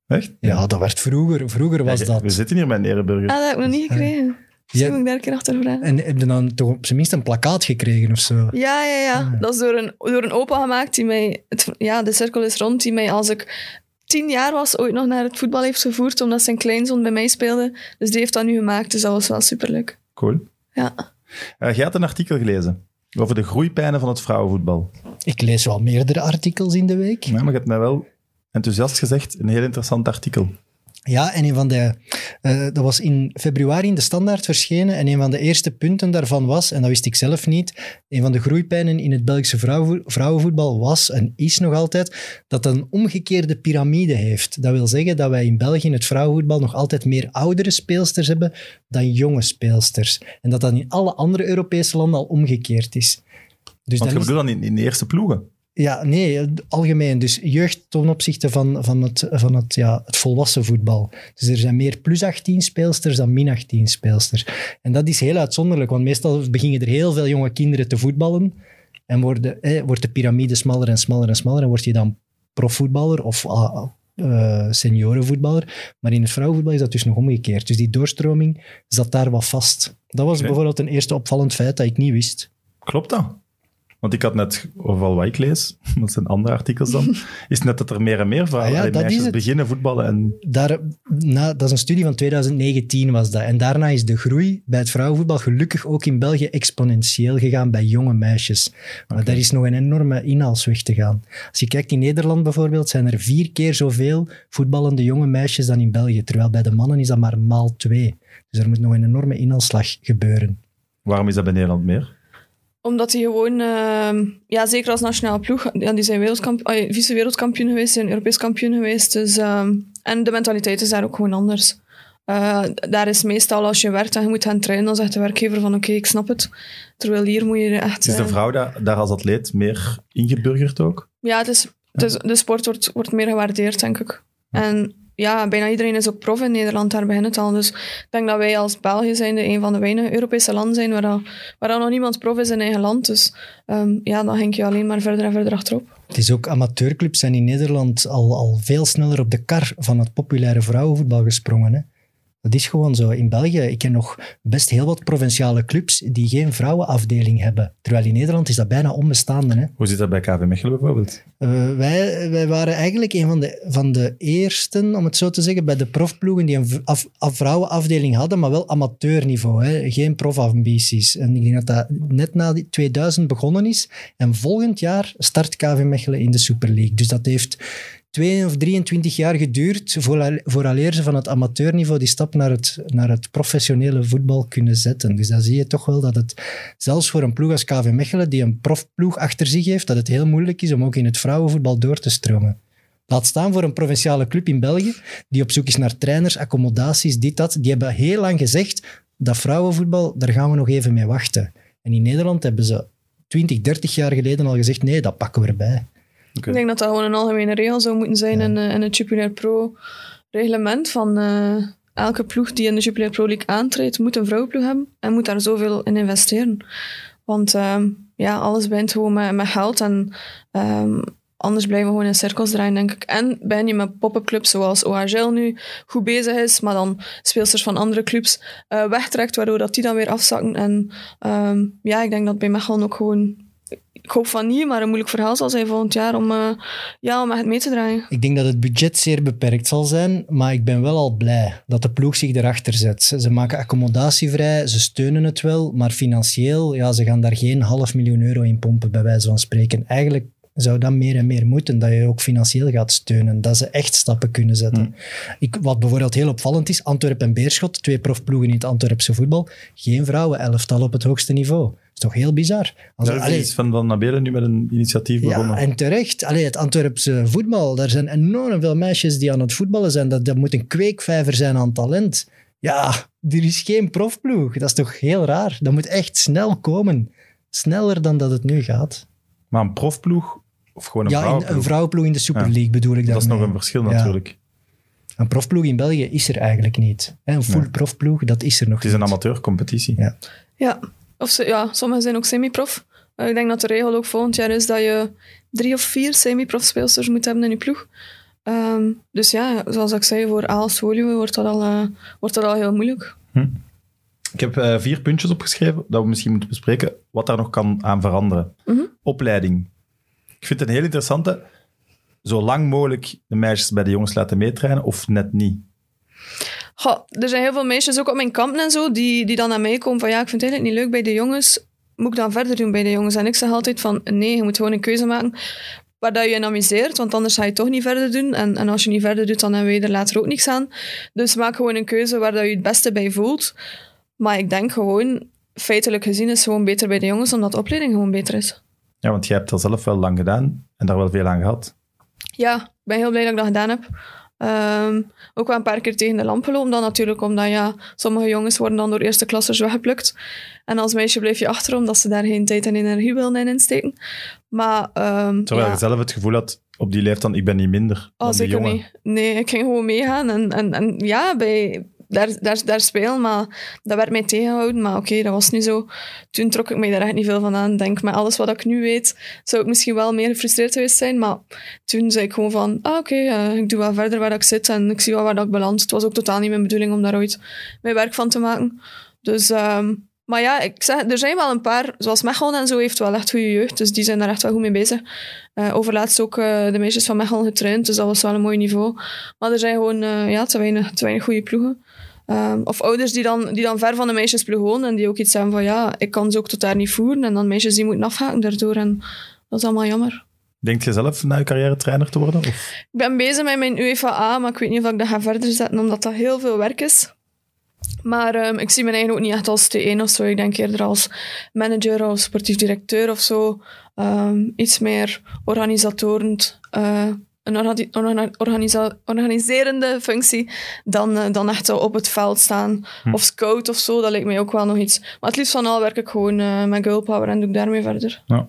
Echt? Ja, dat werd vroeger. Vroeger was Ja, dat. We zitten hier met een ereburger. Ah, dat heb ik nog niet gekregen. Ja. moet ik daar een keer achter vragen. En heb je dan toch op zijn minst een plakkaat gekregen of zo? Ja, ja, ja. Dat is door een, door een opa gemaakt die mij... Het, ja, de cirkel is rond. Die mij als ik tien jaar was ooit nog naar het voetbal heeft gevoerd. Omdat zijn kleinzoon bij mij speelde. Dus die heeft dat nu gemaakt. Dus dat was wel superleuk. Cool. Ja. Eh, jij had een artikel gelezen over de groeipijnen van het vrouwenvoetbal. Ik lees wel meerdere artikels in de week. Ja, maar je hebt mij wel enthousiast gezegd, een heel interessant artikel. Ja, en een van de, eh, dat was in februari in de Standaard verschenen. En een van de eerste punten daarvan was, en dat wist ik zelf niet, een van de groeipijnen in het Belgische vrouwenvo- vrouwenvoetbal was en is nog altijd, dat het een omgekeerde piramide heeft. Dat wil zeggen dat wij in België in het vrouwenvoetbal nog altijd meer oudere speelsters hebben dan jonge speelsters. En dat dat in alle andere Europese landen al omgekeerd is. Dus Want je bedoelt dan in, in de eerste ploegen. Ja, nee, algemeen. Dus jeugd ten opzichte van, van, het, van het, ja, het volwassen voetbal. Dus er zijn meer plus 18 speelsters dan min 18 speelsters. En dat is heel uitzonderlijk, want meestal beginnen er heel veel jonge kinderen te voetballen. En worden, eh, wordt de piramide smaller en smaller en smaller. En word je dan profvoetballer of ah, eh, seniorenvoetballer. Maar in het vrouwenvoetbal is dat dus nog omgekeerd. Dus die doorstroming zat daar wat vast. Dat was bijvoorbeeld een eerste opvallend feit dat ik niet wist. Klopt dat? Want ik had net, overal wat ik lees, dat zijn andere artikels dan, is net dat er meer en meer vrouwen, Ah ja, meisjes beginnen voetballen. En daar, na, dat is een studie van 2019 was dat. En daarna is de groei bij het vrouwenvoetbal gelukkig ook in België exponentieel gegaan bij jonge meisjes. Maar daar is nog een enorme inhaalsweg te gaan. Als je kijkt in Nederland bijvoorbeeld, zijn er vier keer zoveel voetballende jonge meisjes dan in België. Terwijl bij de mannen is dat maar maal twee. Dus er moet nog een enorme inhaalslag gebeuren. waarom is dat bij Nederland meer? Omdat die gewoon, ehm, ja, zeker als nationale ploeg, ja, die zijn wereldkamp, ah, vice-wereldkampioen geweest, zijn Europees kampioen geweest. Dus, ehm, en de mentaliteit is daar ook gewoon anders. Eh, daar is meestal als je werkt en je moet gaan trainen, dan zegt de werkgever van oké, ik snap het. Terwijl hier moet je echt... Is de eh, vrouw daar, daar als atleet meer ingeburgerd ook? Ja, het is, het is, de sport wordt, wordt meer gewaardeerd, denk ik. En ja, bijna iedereen is ook prof in Nederland, daar begint het al. Dus ik denk dat wij als België zijn de een van de weinige Europese landen zijn waar, dat, waar nog niemand prof is in eigen land. Dus ehm, ja, dan denk je alleen maar verder en verder achterop. Het is ook, amateurclubs zijn in Nederland al, al veel sneller op de kar van het populaire vrouwenvoetbal gesprongen. Hè? Dat is gewoon zo. In België, ik ken nog best heel wat provinciale clubs die geen vrouwenafdeling hebben. Terwijl in Nederland is dat bijna onbestaande. Hè? Hoe zit dat bij KV Mechelen bijvoorbeeld? Uh, wij, wij waren eigenlijk een van de, van de eersten, om het zo te zeggen, bij de profploegen die een af, af, vrouwenafdeling hadden, maar wel amateurniveau. Hè? Geen profambities. En ik denk dat dat net na 2000 begonnen is. En volgend jaar start KV Mechelen in de Super League. Dus dat heeft twee of 23 jaar geduurd vooraleer ze van het amateurniveau die stap naar het, naar het professionele voetbal kunnen zetten. Dus dan zie je toch wel dat het, zelfs voor een ploeg als KV Mechelen, die een profploeg achter zich heeft, dat het heel moeilijk is om ook in het vrouwenvoetbal door te stromen. Laat staan voor een provinciale club in België, die op zoek is naar trainers, accommodaties, dit, dat. Die hebben heel lang gezegd, dat vrouwenvoetbal, daar gaan we nog even mee wachten. En in Nederland hebben ze 20, 30 jaar geleden al gezegd, nee, dat pakken we erbij. Ik denk dat dat gewoon een algemene regel zou moeten zijn in, uh, in het Jupiler Pro reglement van uh, elke ploeg die in de Jupiler Pro League aantreedt, moet een vrouwenploeg hebben en moet daar zoveel in investeren. Want uh, ja, alles begint gewoon met, met geld en um, anders blijven we gewoon in cirkels draaien, denk ik. En ben je met pop-up clubs zoals OHL nu goed bezig is, maar dan speelsters van andere clubs uh, wegtrekt, waardoor dat die dan weer afzakken. En um, ja, ik denk dat bij Mechelen ook gewoon ik hoop van niet, maar een moeilijk verhaal zal zijn volgend jaar om, uh, ja, om echt mee te draaien. Ik denk dat het budget zeer beperkt zal zijn, maar ik ben wel al blij dat de ploeg zich erachter zet. Ze maken accommodatie vrij, ze steunen het wel, maar financieel, ja, ze gaan daar geen half miljoen euro in pompen, bij wijze van spreken. Eigenlijk zou dat meer en meer moeten, dat je ook financieel gaat steunen, dat ze echt stappen kunnen zetten. Hmm. Ik, wat bijvoorbeeld heel opvallend is, Antwerpen en Beerschot, twee profploegen in het Antwerpse voetbal, geen vrouwen, elftal op het hoogste niveau toch heel bizar. Als er is van Van Nabelen nu met een initiatief begonnen. Ja, en terecht. Allee, het Antwerpse voetbal, daar zijn enorm veel meisjes die aan het voetballen zijn. Dat, dat moet een kweekvijver zijn aan talent. Ja, er is geen profploeg. Dat is toch heel raar. Dat moet echt snel komen. Sneller dan dat het nu gaat. Maar een profploeg of gewoon een ja, vrouwenploeg? Ja, een vrouwenploeg in de Super League bedoel ik Dat is nog een verschil natuurlijk. Een profploeg in België is er eigenlijk niet. Een full profploeg, dat is er nog Het is een amateurcompetitie. Ja. ja. Of ja, sommigen zijn ook semi-prof. Uh, ik denk dat de regel ook volgend jaar is dat je drie of vier semi-prof speelsters moet hebben in je ploeg. Um, dus ja, zoals ik zei, voor Aals Woluwe wordt, dat al, uh, wordt dat al heel moeilijk. Hm. Ik heb uh, vier puntjes opgeschreven dat we misschien moeten bespreken wat daar nog kan aan veranderen. Mm -hmm. Opleiding. Ik vind het een heel interessante. Zo lang mogelijk de meisjes bij de jongens laten meetrainen of net niet. Goh, er zijn heel veel meisjes, ook op mijn kampen en zo, die, die dan naar mij komen van ja, ik vind het eigenlijk niet leuk bij de jongens. Moet ik dan verder doen bij de jongens? En ik zeg altijd van nee, je moet gewoon een keuze maken waar dat je je amuseert, want anders ga je toch niet verder doen. En, en als je niet verder doet, dan hebben we er later ook niks aan. Dus maak gewoon een keuze waar dat je het beste bij voelt. Maar ik denk gewoon, feitelijk gezien, is het gewoon beter bij de jongens, omdat de opleiding gewoon beter is. Ja, want jij hebt dat zelf wel lang gedaan en daar wel veel aan gehad. Ja, ik ben heel blij dat ik dat gedaan heb. Um, ook wel een paar keer tegen de lamp gelopen dan natuurlijk, omdat ja, sommige jongens worden dan door eerste klassers weggeplukt. En als meisje blijf je achter, omdat ze daar geen tijd en energie willen in insteken. Maar, um, Terwijl ja. je zelf het gevoel had, op die leeftijd, ik ben niet minder Oh, dan die zeker jongen. niet. Nee, ik ging gewoon meegaan. En, en, en ja, bij, daar, daar, spelen, maar dat werd mij tegengehouden. Maar oké, dat was niet zo. Toen trok ik mij daar echt niet veel van aan. Denk, met alles wat ik nu weet, zou ik misschien wel meer gefrustreerd geweest zijn. Maar toen zei ik gewoon van, ah oké, eh, ik doe wel verder waar ik zit en ik zie wel waar ik beland. Het was ook totaal niet mijn bedoeling om daar ooit mijn werk van te maken. Dus... ehm, maar ja, ik zeg, er zijn wel een paar, zoals Mechelen en zo, heeft wel echt goede jeugd. Dus die zijn daar echt wel goed mee bezig. Uh, overlaatst ook uh, de meisjes van Mechelen getraind, dus dat was wel een mooi niveau. Maar er zijn gewoon uh, ja, te, weinig, te weinig goede ploegen. Um, of ouders die dan, die dan ver van de meisjesploeg wonen en die ook iets hebben van ja, ik kan ze ook tot daar niet voeren. En dan meisjes die moeten afhaken daardoor. En dat is allemaal jammer. Denkt je zelf na je carrière trainer te worden? Of? Ik ben bezig met mijn UEFA, maar ik weet niet of ik dat ga verder zetten, omdat dat heel veel werk is. Maar um, ik zie mijn eigen ook niet echt als T1 of zo. Ik denk eerder als manager of sportief directeur of zo. Um, iets meer organisatorend. Uh, een organiserende functie dan, uh, dan echt op het veld staan. Hm. Of scout of zo, dat lijkt mij ook wel nog iets. Maar het liefst van al werk ik gewoon uh, met girl power en doe ik daarmee verder. Ja. Uh,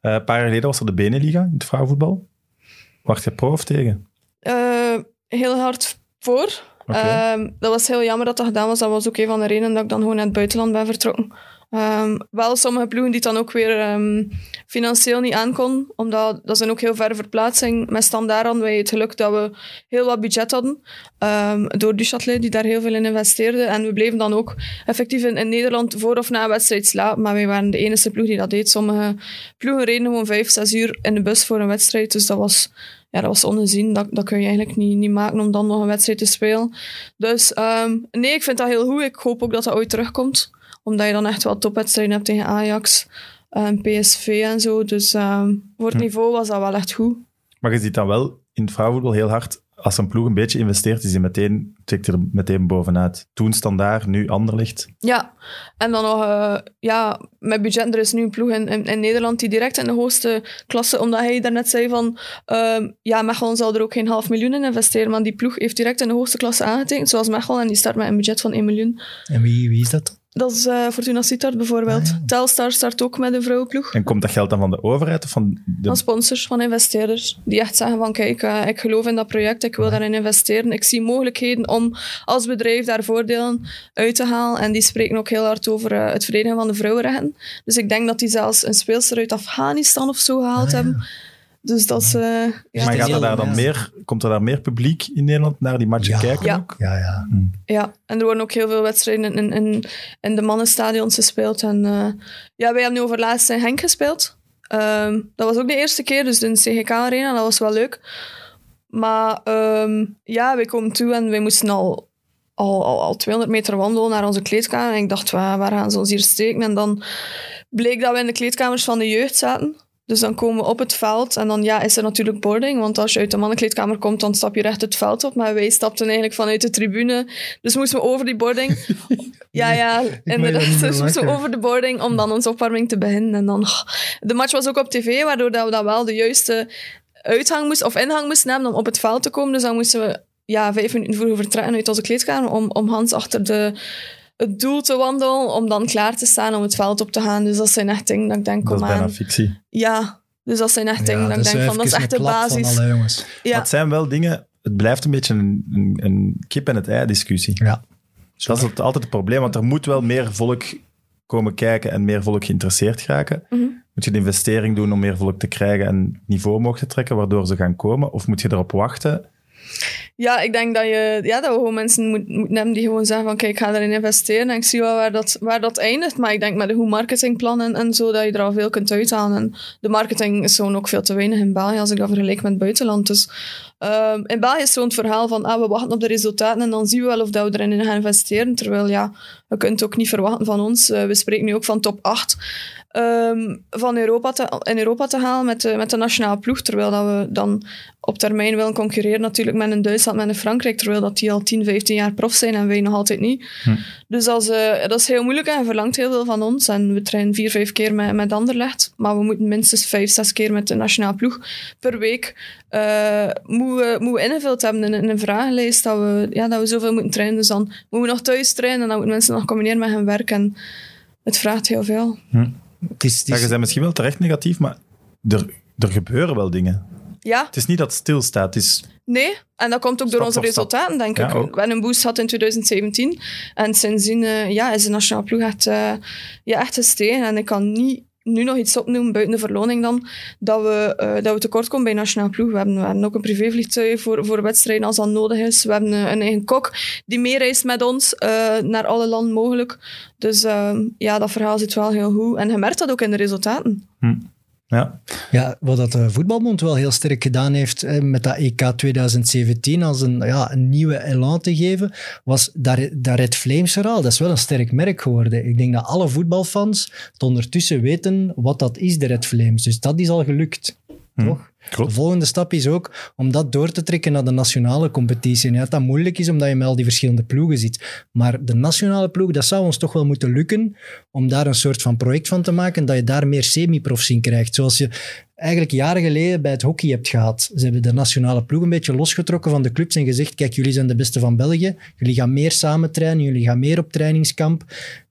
een paar jaar geleden was er de Beneliga in het vrouwenvoetbal. Wacht je pro of tegen? Heel hard voor. Ehm, dat was heel jammer dat dat gedaan was. Dat was ook een van de redenen dat ik dan gewoon naar het buitenland ben vertrokken. Ehm, wel sommige ploegen die dan ook weer ehm, financieel niet aankon. Omdat dat zijn ook heel ver verplaatsing. Met standaard hadden wij het geluk dat we heel wat budget hadden. ehm, door Duchatelet, die daar heel veel in investeerde. En we bleven dan ook effectief in, Nederland voor of na een wedstrijd slapen. Maar wij waren de enige ploeg die dat deed. Sommige ploegen reden gewoon vijf, zes uur in de bus voor een wedstrijd. Dus dat was ja, dat was ongezien. Dat, dat kun je eigenlijk niet, niet maken om dan nog een wedstrijd te spelen. Dus nee, ik vind dat heel goed. Ik hoop ook dat dat ooit terugkomt. Omdat je dan echt wel topwedstrijden hebt tegen Ajax en PSV en zo. Dus ehm, voor het Hm. niveau was dat wel echt goed. Maar je ziet dan wel in het vrouwenvoetbal heel hard, als een ploeg een beetje investeert, is hij meteen, tikt er meteen bovenuit. Toen standaard, nu Anderlicht. Ja, en dan nog, eh, ja, met budget. Er is nu een ploeg in, in, in Nederland die direct in de hoogste klasse, omdat hij daarnet zei van, ehm ja, Mechelen zal er ook geen half miljoen in investeren, maar die ploeg heeft direct in de hoogste klasse aangetekend, zoals Mechelen, en die start met een budget van 1 miljoen. En wie, wie is dat? Dat is eh, Fortuna Sittard bijvoorbeeld. Ah, ja. Telstar start ook met een vrouwenploeg. En komt dat geld dan van de overheid of van de... Van sponsors, van investeerders. Die echt zeggen van, kijk, eh, ik geloof in dat project, ik wil daarin investeren. Ik zie mogelijkheden om als bedrijf daar voordelen uit te halen. En die spreken ook heel hard over eh, het verdedigen van de vrouwenrechten. Dus ik denk dat die zelfs een speelster uit Afghanistan of zo gehaald Ah, ja. hebben. Dus dat is... eh, ja, maar het gaat er daar dan ja. meer, komt er daar meer publiek in Nederland naar die matchen Ja. kijken Ja. ook? Ja, ja. Ja, en er worden ook heel veel wedstrijden in, in, in de mannenstadions gespeeld. En eh, ja, wij hebben nu over laatst in Henk gespeeld. Ehm, dat was ook de eerste keer, dus in de CGK-arena. Dat was wel leuk. Maar ehm, ja, wij komen toe en wij moesten al, al, al, al 200 meter wandelen naar onze kleedkamer. En ik dacht, waar, waar gaan ze ons hier steken? En dan bleek dat we in de kleedkamers van de jeugd zaten. Dus dan komen we op het veld en dan ja, is er natuurlijk boarding. Want als je uit de mannenkleedkamer komt, dan stap je recht het veld op. Maar wij stapten eigenlijk vanuit de tribune. Dus moesten we over die boarding. ja, ja, inderdaad. Dus moesten we over de boarding om dan onze opwarming te beginnen. En dan, oh, de match was ook op tv, waardoor dat we dan wel de juiste uithang moesten, of ingang moesten hebben om op het veld te komen. Dus dan moesten we ja, vijf minuten vroeger vertrekken uit onze kleedkamer om, om Hans achter de, het doel te wandelen, om dan klaar te staan om het veld op te gaan. Dus dat zijn echt dingen dat ik denk, Dat is kom bijna aan. fictie. Ja, dus dat zijn echt dingen dat ik is denk van, dat is echt de basis. Van alle jongens. Maar Ja, het zijn wel dingen... Het blijft een beetje een, een, een kip en het ei discussie. Ja. Dat is het- altijd het probleem, want er moet wel meer volk komen kijken en meer volk geïnteresseerd raken. Mhm. Moet je de investering doen om meer volk te krijgen en niveau omhoog te trekken, waardoor ze gaan komen? Of moet je erop wachten? Ja, ik denk dat, je, ja, dat we gewoon mensen moet- moeten die gewoon zeggen van kijk, ik ga erin investeren en ik zie wel waar dat, waar dat eindigt. Maar ik denk met een goed marketingplan en, en zo, dat je er al veel kunt uithalen. En de marketing is gewoon ook veel te weinig in België als ik dat vergelijk met het buitenland. Dus ehm, in België is zo'n verhaal van ah, we wachten op de resultaten en dan zien we wel of dat we erin gaan investeren. Terwijl ja, je kunt ook niet verwachten van ons. Eh, we spreken nu ook van top 8 ehm, van Europa te, in Europa te halen met de, met de nationale ploeg. Terwijl dat we dan op termijn willen concurreren natuurlijk met een Duitsland, met een Frankrijk. Terwijl dat die al 10, 15 jaar prof zijn en wij nog altijd niet. Hm. Dus dat is, eh, dat is heel moeilijk en verlangt heel veel van ons. En we trainen vier, vijf keer met, met Anderlecht. Maar we moeten minstens vijf, zes keer met de nationale ploeg per week eh moeten, we, moeten we ingevuld hebben in, een- in een vragenlijst dat we, ja, dat we zoveel moeten trainen. Dus dan moeten we nog thuis trainen en dan moeten mensen nog combineren met hun werk. En het vraagt heel veel. Het is, het Ja, je bent misschien wel terecht negatief, maar er, er gebeuren wel dingen. Ja, Het is niet dat het stilstaat. Het is, Nee, en dat komt ook door onze resultaten, denk Ja, ik. ook. We hebben een boost gehad in 2017. En sindsdien eh, ja, is de nationale ploeg echt, eh, ja, echt gestegen. En ik kan niet nu nog iets opnoemen, buiten de verloning dan, dat we, eh, dat we tekort komen bij nationale ploeg. We hebben, we hebben ook een privévliegtuig voor, voor wedstrijden als dat nodig is. We hebben eh, een eigen kok die meereist met ons eh, naar alle landen mogelijk. Dus eh, ja, dat verhaal zit wel heel goed. En je merkt dat ook in de resultaten. Ja. Ja, wat dat de voetbalbond wel heel sterk gedaan heeft eh, met dat EK 2017 als een, ja, een nieuwe elan te geven, was dat, dat Red Flames verhaal. Dat is wel een sterk merk geworden. Ik denk dat alle voetbalfans het ondertussen weten wat dat is, de Red Flames. Dus dat is al gelukt. Hm. Toch? Klopt. De volgende stap is ook om dat door te trekken naar de nationale competitie. En ja, dat dat moeilijk is omdat je met al die verschillende ploegen zit. Maar de nationale ploeg, dat zou ons toch wel moeten lukken om daar een soort van project van te maken, dat je daar meer semi-profs in krijgt. Zoals je eigenlijk jaren geleden bij het hockey hebt gehad. Ze hebben de nationale ploeg een beetje losgetrokken van de clubs en gezegd, kijk, jullie zijn de beste van België. Jullie gaan meer samen trainen, jullie gaan meer op trainingskamp.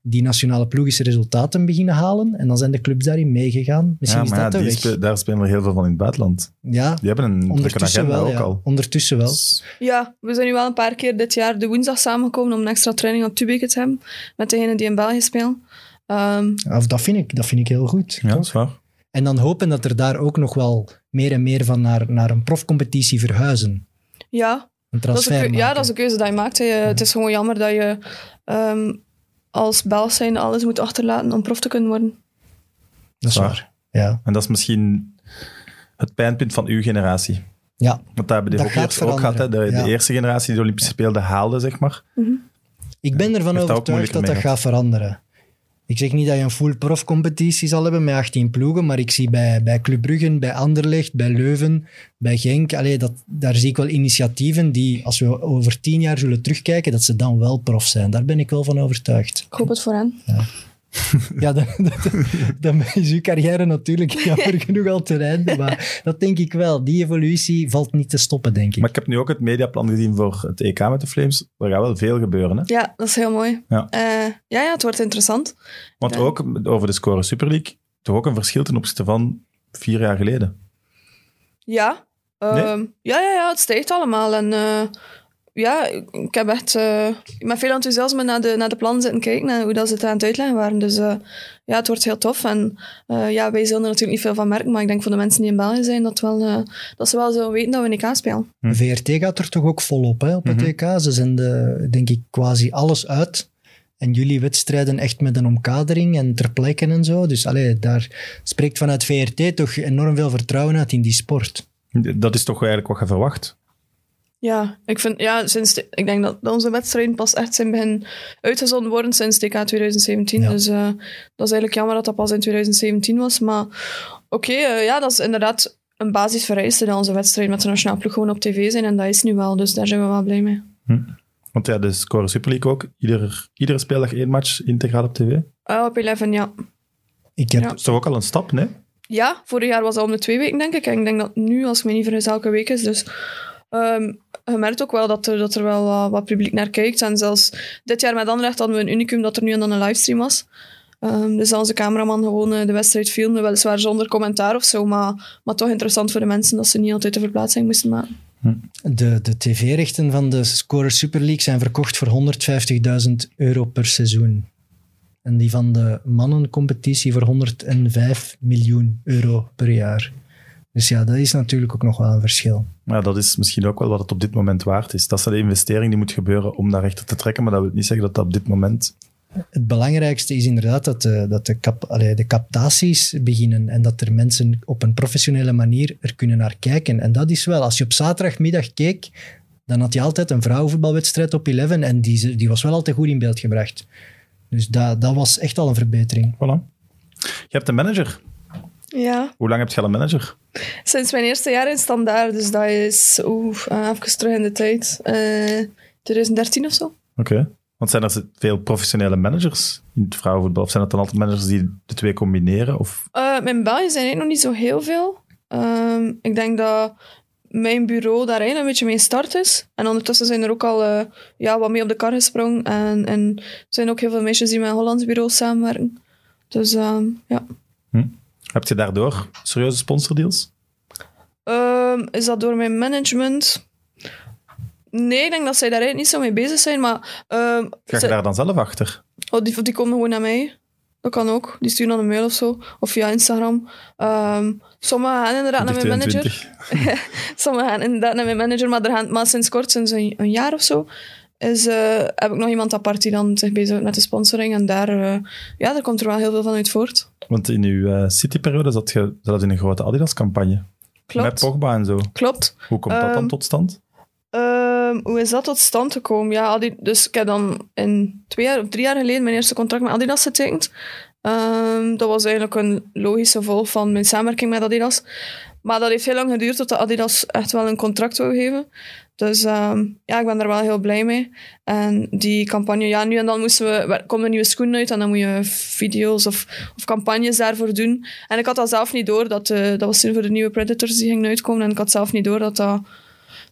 Die nationale ploeg is resultaten beginnen halen en dan zijn de clubs daarin meegegaan. Misschien ja, is maar dat ja, de die weg. spe- daar spelen er heel veel van in het buitenland. Ja, Die hebben een ondertussen agenda wel. ook ja. al. Ondertussen wel. Dus- Ja, we zijn nu wel een paar keer dit jaar de woensdag samengekomen om een extra training op Tubeke te hebben. Met degenen die in België spelen. Ehm, Of dat, vind ik, dat vind ik heel goed. ja, toch? dat is waar. En dan hopen dat er daar ook nog wel meer en meer van naar, naar een profcompetitie verhuizen. ja, Een dat is, transfer een ja, dat is een keuze die je maakt. Het is gewoon jammer dat je ehm, als Belg zijn alles moet achterlaten om prof te kunnen worden. Dat is waar. Ja. En dat is misschien het pijnpunt van uw generatie. ja, Want dat hebben de Dat gaat ook gehad. Hè? De, veranderen, de eerste generatie die de Olympische Spelen haalde, zeg maar. ik ben ervan overtuigd dat dat gaat veranderen. Ik zeg niet dat je een full profcompetitie zal hebben met 18 ploegen, maar ik zie bij, bij Club Brugge, bij Anderlecht, bij Leuven, bij Genk, allee, dat, daar zie ik wel initiatieven die, als we over tien jaar zullen terugkijken, dat ze dan wel prof zijn. Daar ben ik wel van overtuigd. Ik hoop het voor hen. Ja, dan, dan, dan is uw carrière natuurlijk jammer genoeg al ten einde, maar dat denk ik wel. Die evolutie valt niet te stoppen, denk ik. Maar ik heb nu ook het mediaplan gezien voor het EK met de Flames. Er gaat wel veel gebeuren. Hè? Ja, dat is heel mooi. Ja. Eh, ja, ja, het wordt interessant. Want Ja. ook over de score Super League, toch ook een verschil ten opzichte van vier jaar geleden. Ja. Ehm, ja, ja, ja, het stijgt allemaal. En eh, ja, ik heb echt eh, met veel enthousiasme naar de, naar de plannen zitten kijken en hoe dat ze het aan het uitleggen waren. Dus eh, ja, het wordt heel tof. En eh, ja, wij zullen er natuurlijk niet veel van merken, maar ik denk voor de mensen die in België zijn, dat, wel, eh, dat ze wel zo weten dat we een EK spelen. Hm. VRT gaat er toch ook volop hè, op het. WK. Ze zenden, denk ik, quasi alles uit. En jullie wedstrijden echt met een omkadering en ter plekke en zo. Dus allee, daar spreekt vanuit VRT toch enorm veel vertrouwen uit in die sport. Dat is toch eigenlijk wat je verwacht. Ja, ik, vind, ja sinds de- ik denk dat, dat onze wedstrijden pas echt zijn begin uitgezonden worden sinds DK 2017. Ja. Dus eh, dat is eigenlijk jammer dat dat pas in 2017 was. Maar oké, eh, ja, dat is inderdaad een basisvereiste dat onze wedstrijden met de nationale ploeg gewoon op tv zijn. En dat is nu wel, dus daar zijn we wel blij mee. Want ja, de score Super League ook. Ieder, iedere speeldag één match integraal op tv. Ah, op 11, ja. Ik heb Ja. Toch ook al een stap, nee? Ja, vorig jaar was dat om de twee weken, denk ik. En ik denk dat nu, als ik me niet vergis, elke week is. Dus ehm, je merkt ook wel dat er, dat er wel wat, publiek naar kijkt. En zelfs dit jaar met Anderlecht hadden we een unicum dat er nu en dan een livestream was. Ehm, dus onze cameraman gewoon eh, de wedstrijd filmde, weliswaar zonder commentaar of zo, maar, maar toch interessant voor de mensen dat ze niet altijd de verplaatsing moesten maken. de, de tv-rechten van de Scorer Super League zijn verkocht voor 150.000 euro per seizoen. En die van de mannencompetitie voor 105 miljoen euro per jaar. Dus ja, dat is natuurlijk ook nog wel een verschil. Maar ja, dat is misschien ook wel wat het op dit moment waard is. Dat is de investering die moet gebeuren om daar rechter te trekken, maar dat wil niet zeggen dat dat op dit moment... Het belangrijkste is inderdaad dat de, dat de, cap, allee, de captaties beginnen en dat er mensen op een professionele manier er kunnen naar kijken. En dat is wel, als je op zaterdagmiddag keek, dan had je altijd een vrouwenvoetbalwedstrijd op 11 en die, die was wel altijd goed in beeld gebracht. Dus dat, dat was echt al een verbetering. Voilà. Je hebt een manager. Ja, Hoe lang heb je al een manager? sinds mijn eerste jaar in Standaard, dus dat is oeh, eh, even terug in de tijd. Eh 2013 of zo. Oké. Want zijn er veel professionele managers in het vrouwenvoetbal? Of zijn dat dan altijd managers die de twee combineren? Of... Uh, in België zijn er nog niet zo heel veel. Ehm, ik denk dat mijn bureau daar eigenlijk een beetje mee start is. En ondertussen zijn er ook al eh, ja, wat mee op de kar gesprongen. En, en er zijn ook heel veel meisjes die met Hollands bureau samenwerken. Dus ehm, ja. Heb je daardoor serieuze sponsordeals? Ehm, is dat door mijn management? Nee, ik denk dat zij daar eigenlijk niet zo mee bezig zijn. Maar ehm, Ga je ze- daar dan zelf achter? Oh, die, die komen gewoon naar mij. Dat kan ook. Die sturen dan een mail of zo. Of via Instagram. Ehm sommigen gaan inderdaad naar mijn manager. 2022. Sommigen gaan inderdaad naar mijn manager. Maar, er gaan, maar sinds kort, sinds een, een jaar of zo, is, heb ik nog iemand apart die dan zich bezighoudt met de sponsoring. En daar, eh, ja, daar komt er wel heel veel van uit voort. Want in uw eh, City-periode zat je zelfs in een grote Adidas-campagne. Met Klopt. Pogba en zo. Klopt. Hoe komt dat dan Ehm, tot stand? Ehm, hoe is dat tot stand gekomen? Ja, Adi- dus ik heb dan in twee jaar of drie jaar geleden mijn eerste contract met Adidas getekend. Ehm, dat was eigenlijk een logische volg van mijn samenwerking met Adidas. Maar dat heeft heel lang geduurd tot de Adidas echt wel een contract wou geven. Dus ehm, ja, ik ben daar wel heel blij mee. En die campagne, ja, nu en dan moesten we, er komen er nieuwe schoenen uit en dan moet je video's of, of campagnes daarvoor doen. En ik had dat zelf niet door, dat, eh, dat was toen voor de nieuwe Predators die gingen uitkomen. En ik had zelf niet door dat, dat,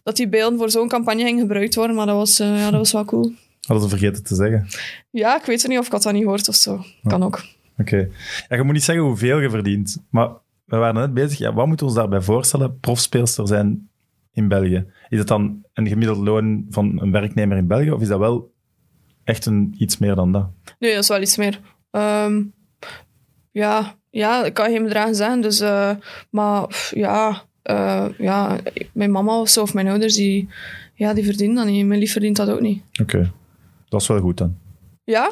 dat die beelden voor zo'n campagne gingen gebruikt worden. Maar dat was, eh, ja, dat was wel cool. Hadden ze vergeten te zeggen. Ja, ik weet het niet of ik had dat niet gehoord of zo. Kan ook. Oké. Ja, je moet niet zeggen hoeveel je verdient, maar we waren net bezig. Ja, wat moeten we ons daarbij voorstellen? Profspeelster zijn in België. Is dat dan een gemiddeld loon van een werknemer in België, of is dat wel echt een, iets meer dan dat? Nee, dat is wel iets meer. Ehm, ja, ja, ik kan geen bedragen zeggen. Dus, eh, maar pff, ja, eh, ja, mijn mama of zo, of mijn ouders, die, ja, die verdienen dat niet. Mijn lief verdient dat ook niet. Oké. Dat is wel goed dan. Ja,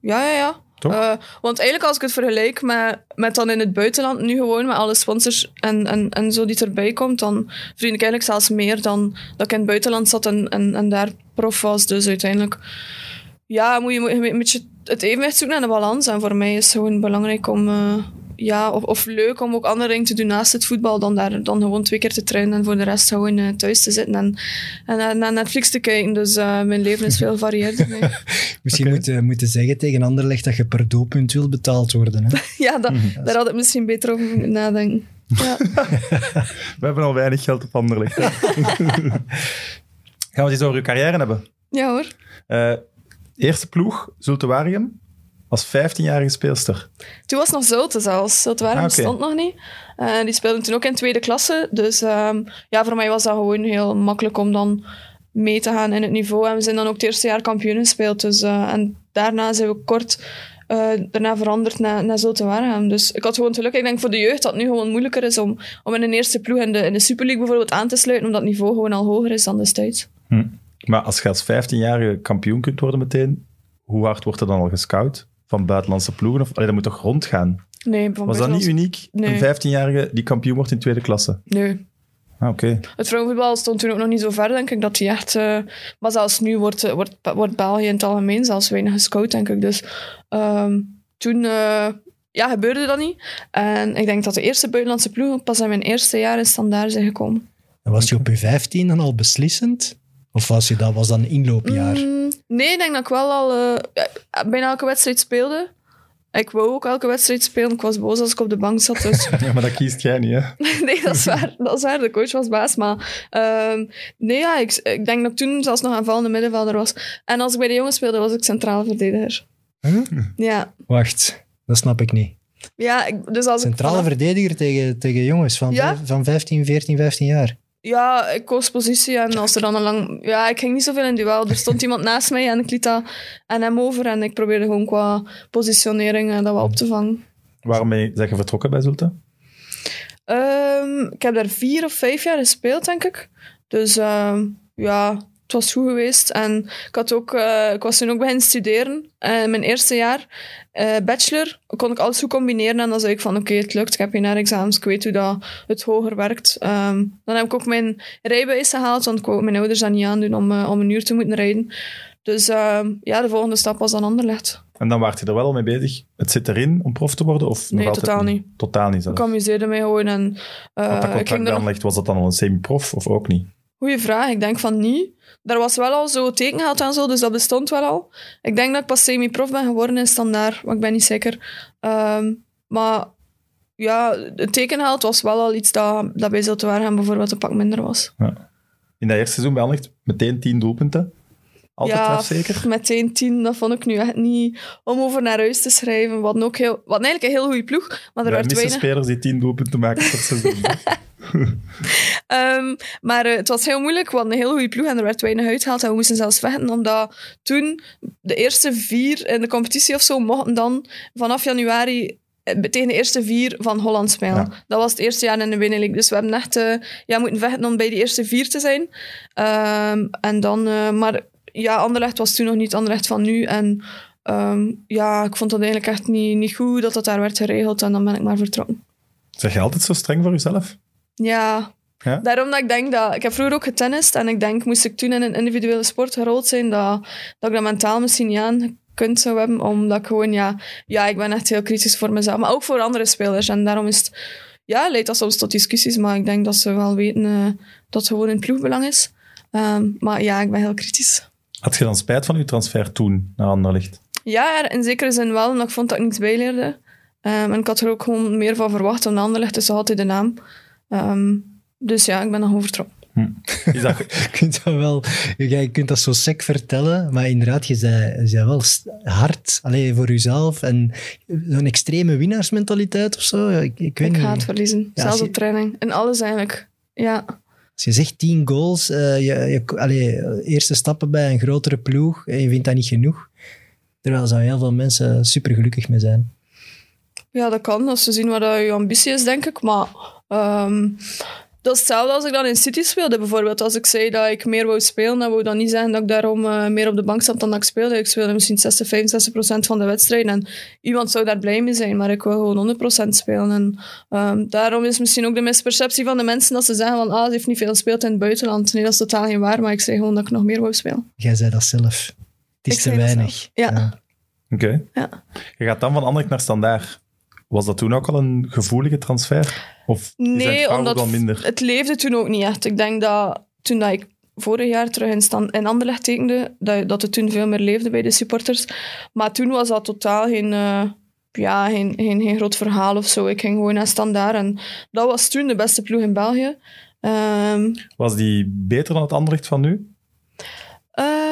ja, ja, ja. Toch? Eh, want eigenlijk als ik het vergelijk met, met dan in het buitenland, nu gewoon met alle sponsors en, en, en zo die erbij komt, dan verdien ik eigenlijk zelfs meer dan dat ik in het buitenland zat en, en, en daar prof was. Dus uiteindelijk, ja, moet je, moet je een beetje het evenwicht zoeken en de balans. En voor mij is het gewoon belangrijk om, eh, ja, of, of leuk om ook andere dingen te doen naast het voetbal, dan, daar, dan gewoon twee keer te trainen en voor de rest gewoon eh, thuis te zitten en, en naar- naar Netflix te kijken. Dus eh, mijn leven is veel varieerder. Misschien moeten moeten zeggen tegen Anderlecht dat je per doelpunt wil betaald worden. Hè? Ja, dat, daar had ik misschien beter over moeten nadenken. Ja. We hebben al weinig geld op Anderlecht. Gaan we het eens over uw carrière hebben? ja hoor. Eh, eerste ploeg, Zulte Waregem, als 15-jarige speelster. Toen was het nog Zulte zelfs. Zulte Waregem Ah, bestond nog niet. Eh, die speelden toen ook in tweede klasse. Dus ehm, ja, voor mij was dat gewoon heel makkelijk om dan mee te gaan in het niveau. En we zijn dan ook het eerste jaar kampioen gespeeld. Dus, eh, en daarna zijn we kort eh, daarna veranderd naar, naar Zulte Waregem. Dus ik had gewoon geluk. Ik denk voor de jeugd dat het nu gewoon moeilijker is om, om in een eerste ploeg in de, in de Super League bijvoorbeeld aan te sluiten, omdat het niveau gewoon al hoger is dan destijds. Hm. Maar als je als 15-jarige kampioen kunt worden meteen, hoe hard wordt er dan al gescout? Van buitenlandse ploegen? Of, allee, dat moet toch rondgaan? Nee, van Was dat niet uniek? Nee. Een 15-jarige die kampioen wordt in tweede klasse? Nee. Ah, oké. Het vrouwenvoetbal stond toen ook nog niet zo ver, denk ik, dat die echt... eh, maar zelfs nu wordt, eh, wordt, wordt België in het algemeen zelfs weinig gescout, denk ik. Dus ehm, toen eh, ja, gebeurde dat niet. En ik denk dat de eerste buitenlandse ploegen pas in mijn eerste jaar in standaard zijn gekomen. En was je op je 15 dan al beslissend? Of was, je, dat was dan een inloopjaar? Mm, nee, ik denk dat ik wel al eh, ja, bijna elke wedstrijd speelde. Ik wou ook elke wedstrijd spelen. Ik was boos als ik op de bank zat. Dus Ja, maar dat kiest jij niet, hè? nee, dat is waar. Dat is waar. De coach was baas. Maar ehm, nee, ja, ik, ik denk dat ik toen zelfs nog aanvallende middenvelder was. En als ik bij de jongens speelde, was ik centrale verdediger. Huh? Ja. Wacht, dat snap ik niet. Ja, ik, dus als Centrale ik vanaf- verdediger tegen, tegen jongens van, Ja? van 15, 14, 15 jaar. Ja, ik koos positie en als er dan een lang... Ja, ik ging niet zoveel in duel. Er stond iemand naast mij en ik liet dat aan hem over. En ik probeerde gewoon qua positionering eh, dat wel op te vangen. Waarom ben je vertrokken bij Zulte? Ehm, ik heb daar vier of vijf jaar gespeeld, denk ik. Dus ehm, ja, het was goed geweest. En ik, had ook, eh, ik was toen ook beginnen studeren. En mijn eerste jaar, eh, bachelor, kon ik alles goed combineren. En dan zei ik van, oké, het lukt. Ik heb geen examens. Ik weet hoe dat het hoger werkt. Ehm, dan heb ik ook mijn rijbewijs gehaald, want ik wou mijn ouders dat niet aandoen om, om een uur te moeten rijden. Dus ehm, ja, de volgende stap was dan Anderlecht. En dan waart je er wel al mee bezig. Het zit erin om prof te worden? Of Nee, totaal niet. Totaal niet Ik zelfs. amuseerde mij gewoon en Want dat ik contract nog Anderlecht, was dat dan al een semi-prof of ook niet? Goeie vraag. Ik denk van niet. Daar was wel al zo tekengeld en zo, dus dat bestond wel al. Ik denk dat ik pas semi-prof ben geworden in standaard, maar ik ben niet zeker. Ehm, maar ja, het tekengeld was wel al iets dat, dat bij Waregem bijvoorbeeld een pak minder was. In dat eerste seizoen bij Anderlecht meteen 10 doelpunten. Altijd ja, zeker. meteen tien, dat vond ik nu echt niet om over naar huis te schrijven. Hadden, ook heel, hadden eigenlijk een heel goede ploeg, maar er Wij werd weinig... spelers die 10 doelpunten maken per seizoen. Ehm, maar eh, het was heel moeilijk. We hadden een heel goede ploeg en er werd weinig uitgehaald. En we moesten zelfs vechten, omdat toen de eerste vier in de competitie of zo mochten dan vanaf januari eh, tegen de eerste vier van Holland spelen. Ja. Dat was het eerste jaar in de Benelux. Dus we hebben echt eh, ja, moeten vechten om bij die eerste vier te zijn. Ehm, en dan, maar ja, Anderlecht was toen nog niet Anderlecht van nu. En ehm, ja, ik vond dat eigenlijk echt niet, niet goed dat dat daar werd geregeld. En dan ben ik maar vertrokken. Zeg je altijd zo streng voor jezelf? Ja. Ja? Daarom dat ik denk dat... Ik heb vroeger ook getennist en ik denk, moest ik toen in een individuele sport gerold zijn, dat, dat ik dat mentaal misschien niet aan kunt zou hebben, omdat ik gewoon, ja... Ja, ik ben echt heel kritisch voor mezelf, maar ook voor andere spelers. En daarom is het... Ja, leidt dat soms tot discussies, maar ik denk dat ze wel weten eh, dat het gewoon in ploegbelang is. Ehm, maar ja, ik ben heel kritisch. Had je dan spijt van je transfer toen naar Anderlecht? Ja, in zekere zin wel, omdat ik vond dat ik niks bijleerde. Ehm, en ik had er ook gewoon meer van verwacht dan Anderlecht, dus dat had hij de naam. Ehm, dus ja, ik ben nog overtrokken. Is dat, Je kunt dat wel, kunt dat zo sec vertellen, maar inderdaad, je bent, bent wel hard alleen voor jezelf en zo'n extreme winnaarsmentaliteit of zo. ja, Ik, ik weet Ik niet. haat verliezen, Ja, zelfs op training. En alles eigenlijk. Ja, Als je zegt tien goals, eh, je, je, eerste stappen bij een grotere ploeg en je vindt dat niet genoeg. Terwijl zou heel veel mensen super gelukkig mee zijn. ja dat kan, als ze zien wat je ambitie is, denk ik. Maar ehm, dat is hetzelfde als ik dan in City speelde. Bijvoorbeeld als ik zei dat ik meer wou spelen, dan wou dat niet zeggen dat ik daarom eh, meer op de bank zat dan dat ik speelde. Ik speelde misschien 60, 65 procent van de wedstrijden. En iemand zou daar blij mee zijn, maar ik wil gewoon 100 procent spelen. En ehm, daarom is misschien ook de misperceptie van de mensen dat ze zeggen van ah, ze heeft niet veel gespeeld in het buitenland. Nee, dat is totaal geen waar, maar ik zei gewoon dat ik nog meer wou spelen. Jij zei dat zelf. Het is Ik te weinig. zelf. Ja. Oké. Ja. Je gaat dan van Anderlecht naar Standaard. Was dat toen ook al een gevoelige transfer? Of Nee, omdat wel minder? het leefde toen ook niet echt. Ik denk dat toen dat ik vorig jaar terug in, stand, in Anderlecht tekende, dat, dat het toen veel meer leefde bij de supporters. Maar toen was dat totaal geen, eh, ja, geen, geen, geen groot verhaal of zo. Ik ging gewoon naar Standaard en dat was toen de beste ploeg in België. Ehm, Was die beter dan het Anderlecht van nu? Ehm,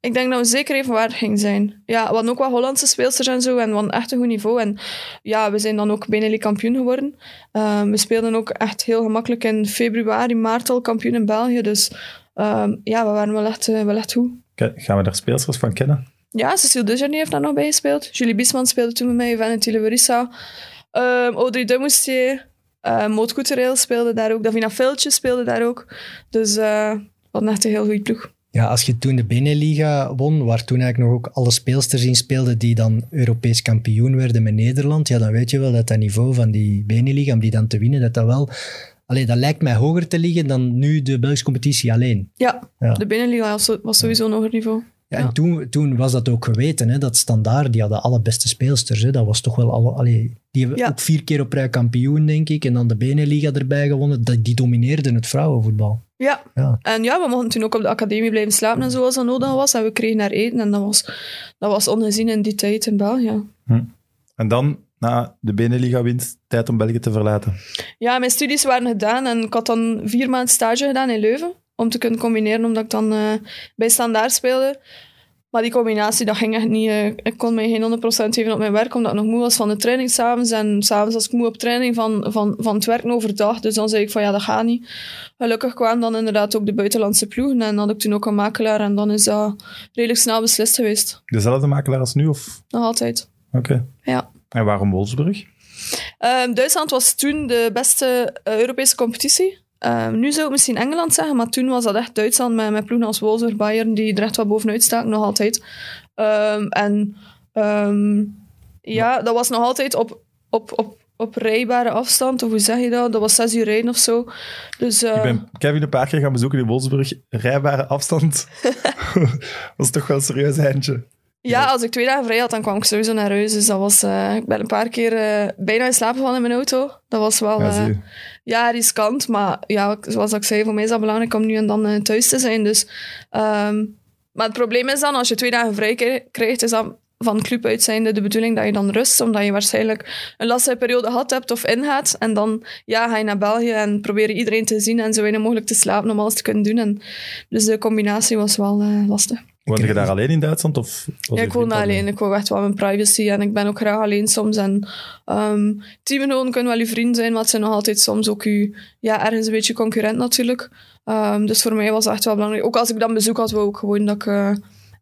ik denk dat we zeker even waar ging zijn. Ja, we hadden ook wat Hollandse speelsters en zo, en we hadden echt een goed niveau. En ja, we zijn dan ook Benelli kampioen geworden. Ehm, we speelden ook echt heel gemakkelijk in februari, maart al kampioen in België. Dus ehm, ja, we waren wel echt, eh, wel echt goed. Gaan we daar speelsters van kennen? Ja, Cecile Dejarny heeft daar nog bij gespeeld. Julie Biesman speelde toen met mij, Valentina Verissa. Um, Audrey Dumoustier, uh, Maud Coutereel speelde daar ook. Davina Veltje speelde daar ook. Dus we hadden echt een heel goede ploeg. Ja, als je toen de Beneliga won, waar toen eigenlijk nog ook alle speelsters in speelden die dan Europees kampioen werden met Nederland, ja, dan weet je wel dat dat niveau van die Beneliga, om die dan te winnen, dat dat wel... Allee, dat lijkt mij hoger te liggen dan nu de Belgische competitie alleen. Ja, Ja. de binnenliga was, was sowieso een hoger niveau. Ja, Ja. En toen, toen was dat ook geweten, hè, dat Standaard, die hadden alle beste speelsters. Hè, dat was toch wel alle, allee, die hebben Ja. ook vier keer op rij kampioen, denk ik, en dan de Beneliga erbij gewonnen. Dat, die domineerden het vrouwenvoetbal. Ja. Ja. en ja, we mochten toen ook op de academie blijven slapen en zo als dat nodig was. En we kregen naar eten en dat was, dat was ongezien in die tijd in België. En dan, na de Beneliga-winst, tijd om België te verlaten. Ja, mijn studies waren gedaan en ik had dan vier maanden stage gedaan in Leuven. Om te kunnen combineren, omdat ik dan eh, bij Standaard speelde. Maar die combinatie, dat ging echt niet. eh, ik kon mij geen 100% geven op mijn werk, omdat ik nog moe was van de training s'avonds. En s'avonds was ik moe op training van, van, van het werken overdag. Dus dan zei ik van ja, dat gaat niet. Gelukkig kwamen dan inderdaad ook de buitenlandse ploegen. En had ik toen ook een makelaar. En dan is dat redelijk snel beslist geweest. Dezelfde makelaar als nu? Of? Nog altijd. Oké. Ja. En waarom Wolfsburg? Ehm, Duitsland was toen de beste eh, Europese competitie. Ehm, nu zou ik misschien Engeland zeggen, maar toen was dat echt Duitsland met, met ploegen als Wolfsburg, Bayern, die er echt wat bovenuit staken, nog altijd. Ehm, en ehm, ja, dat was nog altijd op, op, op, op rijbare afstand, of hoe zeg je dat? Dat was zes uur rijden of zo. Dus, eh, Ik ben Kevin een paar keer gaan bezoeken in Wolfsburg. Rijbare afstand. was toch wel een serieus eindje. Ja, als ik twee dagen vrij had, dan kwam ik sowieso naar huis. Dus dat was... eh, ik ben een paar keer eh, bijna in slaap gevallen in mijn auto. Dat was wel... Ja, eh. Ja, riskant, maar ja, zoals ik zei, voor mij is dat belangrijk om nu en dan thuis te zijn. Dus, ehm, maar het probleem is dan, als je twee dagen vrij krijgt, is dat van club uit zijnde de bedoeling dat je dan rust, omdat je waarschijnlijk een lastige periode gehad hebt of ingaat. En dan ja, ga je naar België en probeer iedereen te zien en zo weinig mogelijk te slapen om alles te kunnen doen. En, dus de combinatie was wel lastig. Woonde je daar alleen in Duitsland? Of Ja, je ik woon alleen. Ik wil echt wel mijn privacy en ik ben ook graag alleen soms. En ehm teamgenoten kunnen wel uw vriend zijn, maar het zijn nog altijd soms ook uw, ja, ergens een beetje concurrent natuurlijk. Ehm, dus voor mij was dat echt wel belangrijk. Ook als ik dan bezoek had, wou ik gewoon dat ik, eh,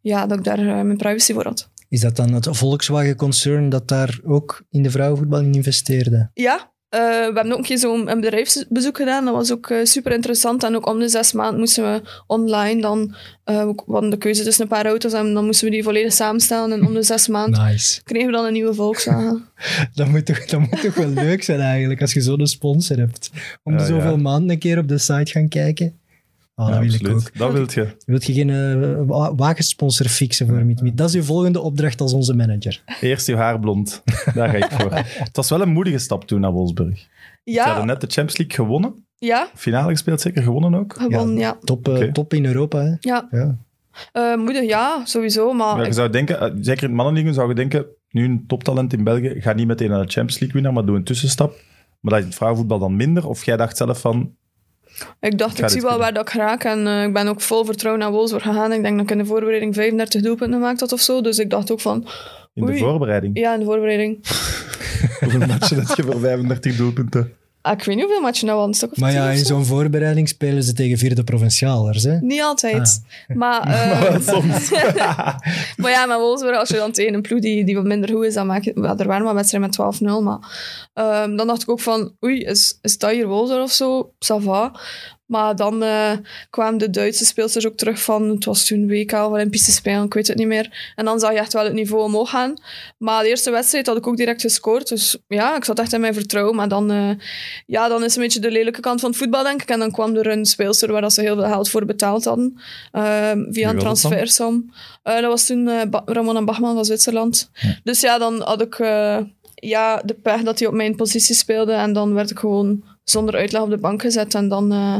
ja, dat ik daar eh, mijn privacy voor had. Is dat dan het Volkswagen-concern dat daar ook in de vrouwenvoetbal in investeerde? Ja, eh, we hebben ook een keer zo'n een bedrijfsbezoek gedaan. Dat was ook super interessant. En ook om de zes maanden moesten we online dan... eh, we hadden de keuze tussen een paar auto's en dan moesten we die volledig samenstellen. En om de zes maanden Nice. kregen we dan een nieuwe Volkswagen. Dat moet, toch, dat moet toch wel leuk zijn eigenlijk, als je zo'n sponsor hebt. Om de zoveel ja. maanden een keer op de site gaan kijken. Oh, Ja, dat wil absoluut. ik ook. Dat wilt je. Wilt je geen eh, wa- wagensponsor fixen voor MidMid? Dat is uw volgende opdracht als onze manager. Eerst je haar blond. Daar ga ik voor. Het was wel een moedige stap toen naar Wolfsburg. Ze Ja, hadden net de Champions League gewonnen. Ja, Finale gespeeld, zeker gewonnen ook? gewonnen, ja. Top, eh, top in Europa. Hè. Ja, Ja. Eh, moedig, ja, sowieso. Maar Ja, je ik- zou denken, zeker in het mannenliga zou je denken, nu een toptalent in België gaat niet meteen naar de Champions League winnen, maar doe een tussenstap. Maar dat is in het vrouwenvoetbal dan minder? Of jij dacht zelf van, Ik dacht, ik zie wel kunnen. waar dat ik raak. En eh, ik ben ook vol vertrouwen naar Wolfsburg gegaan. Ik denk dat ik in de voorbereiding 35 doelpunten gemaakt had of zo. Dus ik dacht ook van, in de Oei. voorbereiding, ja, in de voorbereiding. hoeveel matchen heb je voor 35 doelpunten? Ah, ik weet niet hoeveel matchen dat was. Een stuk of Maar ja, in zo. zo'n voorbereiding spelen ze tegen vierde provinciaalers. Hè? Niet altijd. Maar, Maar eh, soms. maar ja, met Wolfsburg, als je dan tegen een ploeg die, die wat minder goed is, dan maak je... er waren maar wedstrijden met 12-0, maar... ehm, dan dacht ik ook van, oei, is, is dat hier Wolfsburg of zo? Ça va. Maar dan eh, kwamen de Duitse speelsters ook terug van... Het was toen WK of Olympische Spelen, ik weet het niet meer. En dan zag je echt wel het niveau omhoog gaan. Maar de eerste wedstrijd had ik ook direct gescoord. Dus ja, ik zat echt in mijn vertrouwen. Maar dan, eh, ja, dan is een beetje de lelijke kant van het voetbal, denk ik. En dan kwam er een speelster waar dat ze heel veel geld voor betaald hadden. ehm, via een transfersom. Eh, dat was toen Ramona Bachman van Zwitserland. Dus ja, dan had ik ja, de pech dat hij op mijn positie speelde. En dan werd ik gewoon zonder uitleg op de bank gezet. En dan eh,